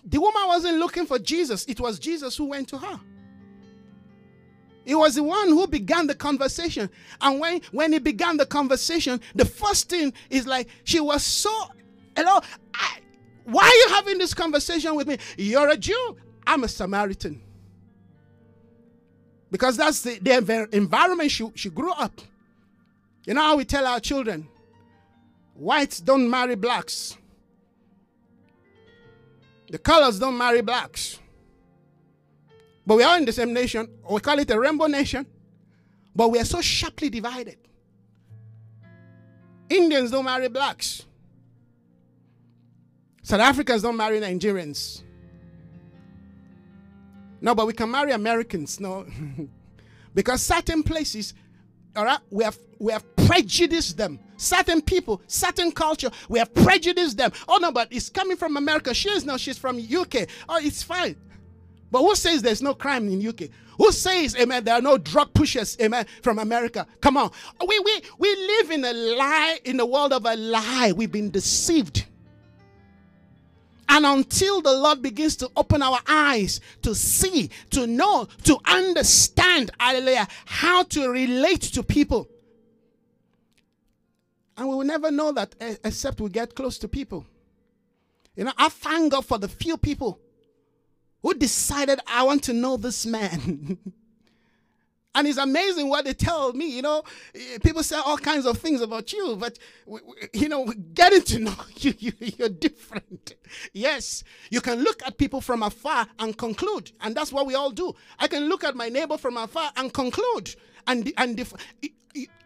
The woman wasn't looking for Jesus, it was Jesus who went to her. He was the one who began the conversation. And when, when he began the conversation, the first thing is like, she was so, hello, I, why are you having this conversation with me? You're a Jew. I'm a Samaritan. Because that's the, the environment she, she grew up. You know how we tell our children, whites don't marry blacks. The colors don't marry blacks. But we are in the same nation. We call it a rainbow nation. But we are so sharply divided. Indians don't marry blacks. South Africans don't marry Nigerians. No, but we can marry Americans. No. because certain places, all right, we have we have prejudiced them. Certain people, certain culture, we have prejudiced them. Oh no, but it's coming from America. She is now, she's from UK. Oh, it's fine. But who says there's no crime in UK? Who says, amen, there are no drug pushers, amen, from America? Come on. We we we live in a lie, in the world of a lie. We've been deceived. And until the Lord begins to open our eyes to see, to know, to understand, hallelujah, how to relate to people. And we will never know that except we get close to people. You know, I thank God for the few people who decided, I want to know this man. And it's amazing what they tell me. You know, people say all kinds of things about you, but you know, getting to know you, you, you're different. Yes, you can look at people from afar and conclude, and that's what we all do. I can look at my neighbor from afar and conclude, and and if,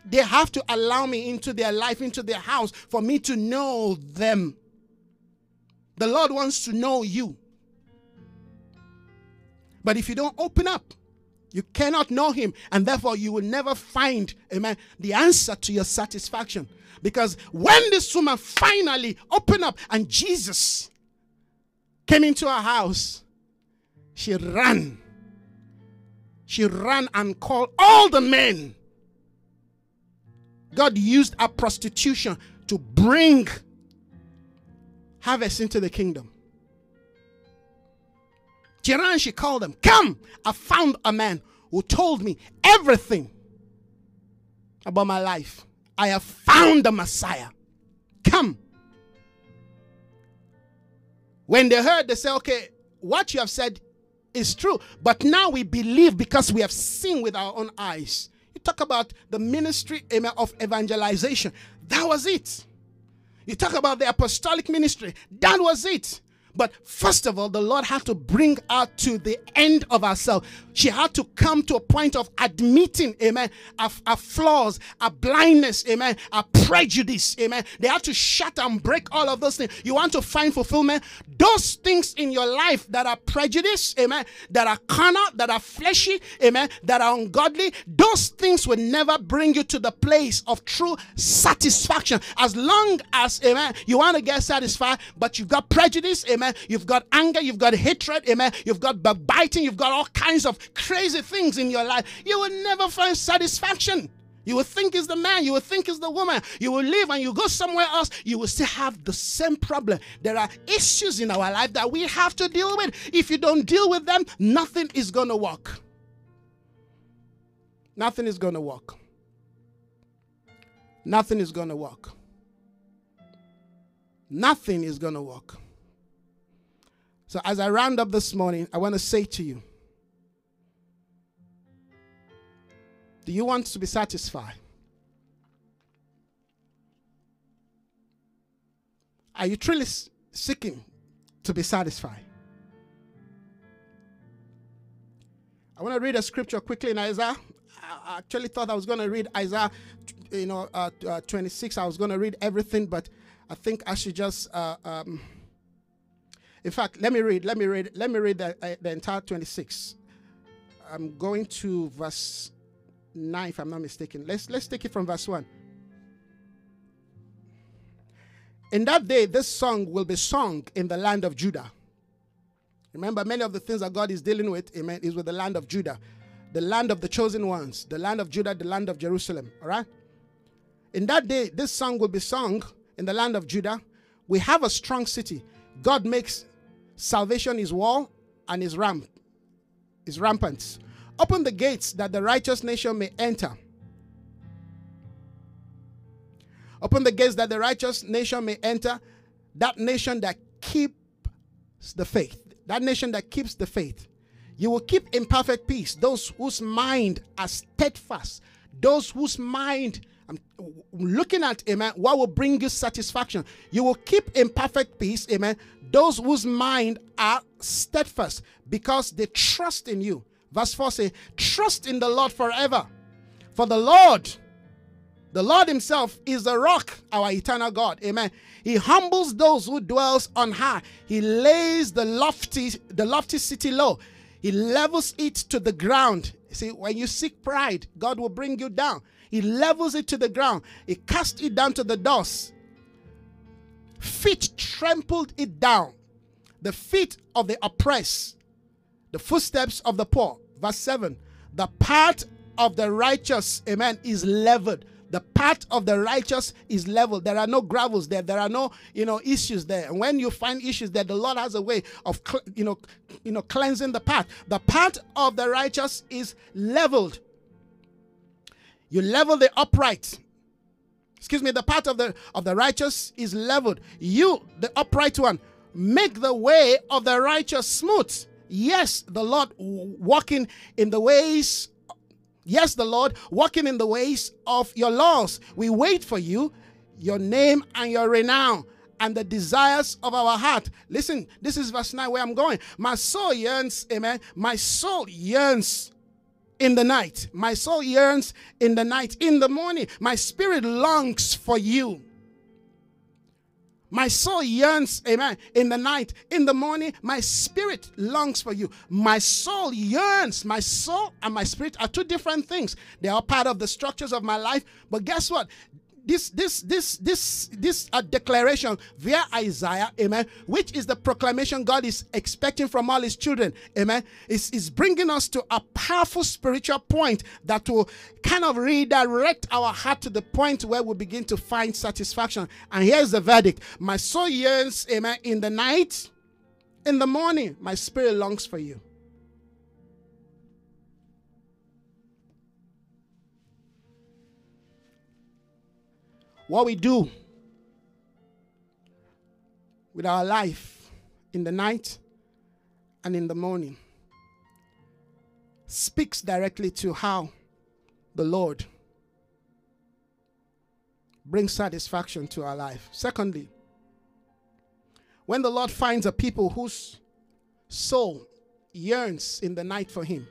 they have to allow me into their life, into their house, for me to know them. The Lord wants to know you. But if you don't open up, you cannot know him, and therefore you will never find, amen, the answer to your satisfaction. Because when this woman finally opened up and Jesus came into her house, she ran. She ran and called all the men. God used a prostitution to bring harvest into the kingdom. Jiran, she called them, Come, I found a man who told me everything about my life. I have found the Messiah. Come. When they heard, they said, Okay, what you have said is true, but now we believe because we have seen with our own eyes. You talk about the ministry of evangelization. That was it. You talk about the apostolic ministry. That was it. But first of all, the Lord had to bring her to the end of herself. She had to come to a point of admitting, amen, our, our flaws, our blindness, amen, our prejudice, amen. They had to shut and break all of those things. You want to find fulfillment? Those things in your life that are prejudice, amen, that are carnal, that are fleshy, amen, that are ungodly, those things will never bring you to the place of true satisfaction. As long as, amen, you want to get satisfied, but you've got prejudice, amen amen. You've got anger, you've got hatred, amen. You've got backbiting, you've got all kinds of crazy things in your life. You will never find satisfaction. You will think is the man, you will think is the woman. You will leave and you go somewhere else, you will still have the same problem. There are issues in our life that we have to deal with. If you don't deal with them, nothing is going to work. Nothing is going to work. Nothing is going to work. Nothing is going to work. So, as I round up this morning, I want to say to you Do you want to be satisfied? Are you truly seeking to be satisfied? I want to read a scripture quickly in Isaiah. I actually thought I was going to read Isaiah, you know, uh, uh, 26. I was going to read everything, but I think I should just. Uh, um, in fact, let me read. Let me read. Let me read the, uh, the entire 26. I'm going to verse 9, if I'm not mistaken. Let's let's take it from verse 1. In that day, this song will be sung in the land of Judah. Remember, many of the things that God is dealing with, amen, is with the land of Judah, the land of the chosen ones, the land of Judah, the land of Jerusalem. All right? In that day, this song will be sung in the land of Judah. We have a strong city. God makes Salvation is war and is ramp, is rampant. Open the gates that the righteous nation may enter. Open the gates that the righteous nation may enter. That nation that keeps the faith. That nation that keeps the faith. You will keep in perfect peace those whose mind are steadfast, those whose mind I'm looking at, amen, what will bring you satisfaction. You will keep in perfect peace, amen, those whose mind are steadfast because they trust in you. Verse 4 say, Trust in the Lord forever. For the Lord, The Lord Himself is the rock, our eternal God. Amen. He humbles those who dwells on high. He lays the lofty, the lofty city low. He levels it to the ground. See, when you seek pride, God will bring you down. He levels it to the ground. He casts it down to the dust. Feet trampled it down. The feet of the oppressed, the footsteps of the poor. Verse 7. The path of the righteous, amen, is leveled. The path of the righteous is leveled. There are no gravels there. There are no, you know, issues there. And when you find issues there, the Lord has a way of, you know, you know, cleansing the path. The path of the righteous is leveled. You level the upright. Excuse me, the path of the of the righteous is leveled. You, the upright one, make the way of the righteous smooth. Yes, the Lord walking in the ways Yes, the Lord, walking in the ways of your laws. We wait for you, your name and your renown and the desires of our heart. Listen, this is verse 9 where I'm going. My soul yearns, amen. My soul yearns in the night. My soul yearns in the night. In the morning, my spirit longs for you. My soul yearns, amen, in the night. In the morning, my spirit longs for you. My soul yearns. My soul and my spirit are two different things. They are part of the structures of my life. But guess what? This this this this this uh, declaration via Isaiah, amen, which is the proclamation God is expecting from all His children, amen, is is bringing us to a powerful spiritual point that will kind of redirect our heart to the point where we begin to find satisfaction. And here's the verdict: My soul yearns, amen, in the night, in the morning, my spirit longs for you. What we do with our life in the night and in the morning speaks directly to how the Lord brings satisfaction to our life. Secondly, when the Lord finds a people whose soul yearns in the night for Him,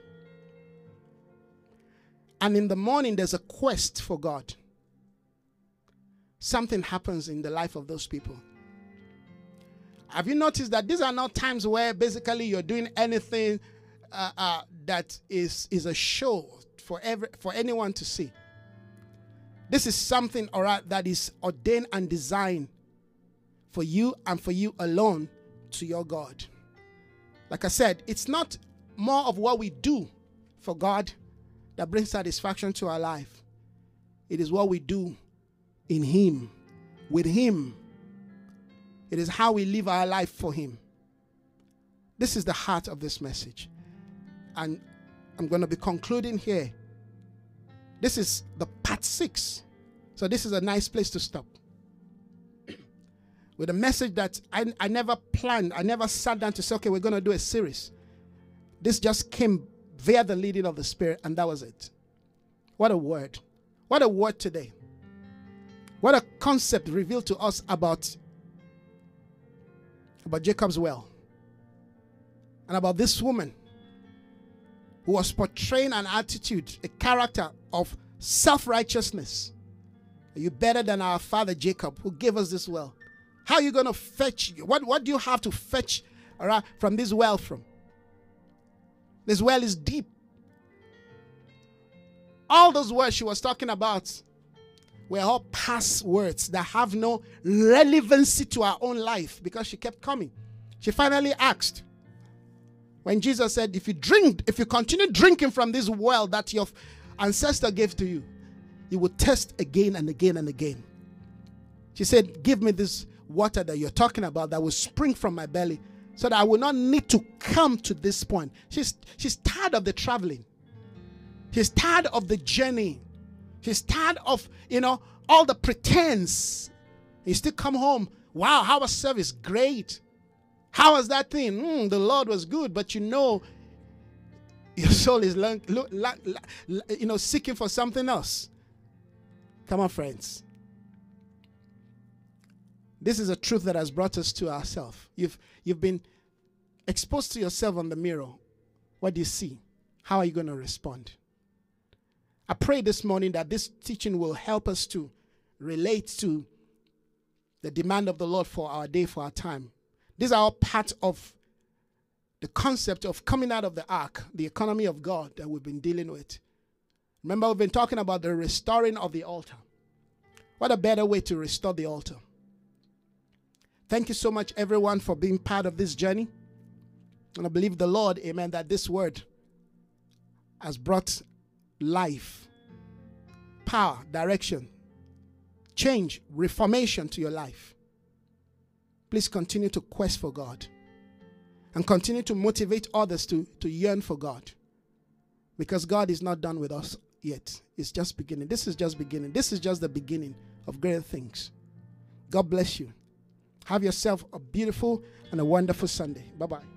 and in the morning there's a quest for God something happens in the life of those people. Have you noticed that these are not times where basically you're doing anything uh, uh, that is is a show for every for anyone to see? This is something, all right, that is ordained and designed for you and for you alone to your God. Like I said, it's not more of what we do for God that brings satisfaction to our life. It is what we do in Him, with Him. It is how we live our life for Him. This is the heart of this message. And I'm going to be concluding here. This is the part six. So, this is a nice place to stop. With a message that I, I never planned, I never sat down to say, okay, we're going to do a series. This just came via the leading of the Spirit, and that was it. What a word. What a word today. What a concept revealed to us about, about Jacob's well. And about this woman who was portraying an attitude, a character of self righteousness. Are you better than our father Jacob who gave us this well? How are you going to fetch? What, what do you have to fetch right, from this well from? This well is deep. All those words she was talking about were all past words that have no relevancy to our own life because she kept coming. She finally asked when Jesus said, If you drink, if you continue drinking from this well that your ancestor gave to you, you will test again and again and again. She said, Give me this water that you're talking about that will spring from my belly so that I will not need to come to this point. She's, she's tired of the traveling, she's tired of the journey. He's tired of, you know, all the pretense. He still come home. Wow, how was service? Great. How was that thing? Mm, the Lord was good, but you know, your soul is, you know, seeking for something else. Come on, friends. This is a truth that has brought us to ourselves. You've you've been exposed to yourself on the mirror. What do you see? How are you going to respond? I pray this morning that this teaching will help us to relate to the demand of the Lord for our day, for our time. These are all part of the concept of coming out of the ark, the economy of God that we've been dealing with. Remember, we've been talking about the restoring of the altar. What a better way to restore the altar? Thank you so much, everyone, for being part of this journey. And I believe the Lord, amen, that this word has brought life, power, direction, change, reformation to your life. Please continue to quest for God and continue to motivate others to, to yearn for God. Because God is not done with us yet. It's just beginning. This is just beginning. This is just the beginning of great things. God bless you. Have yourself a beautiful and a wonderful Sunday. Bye bye.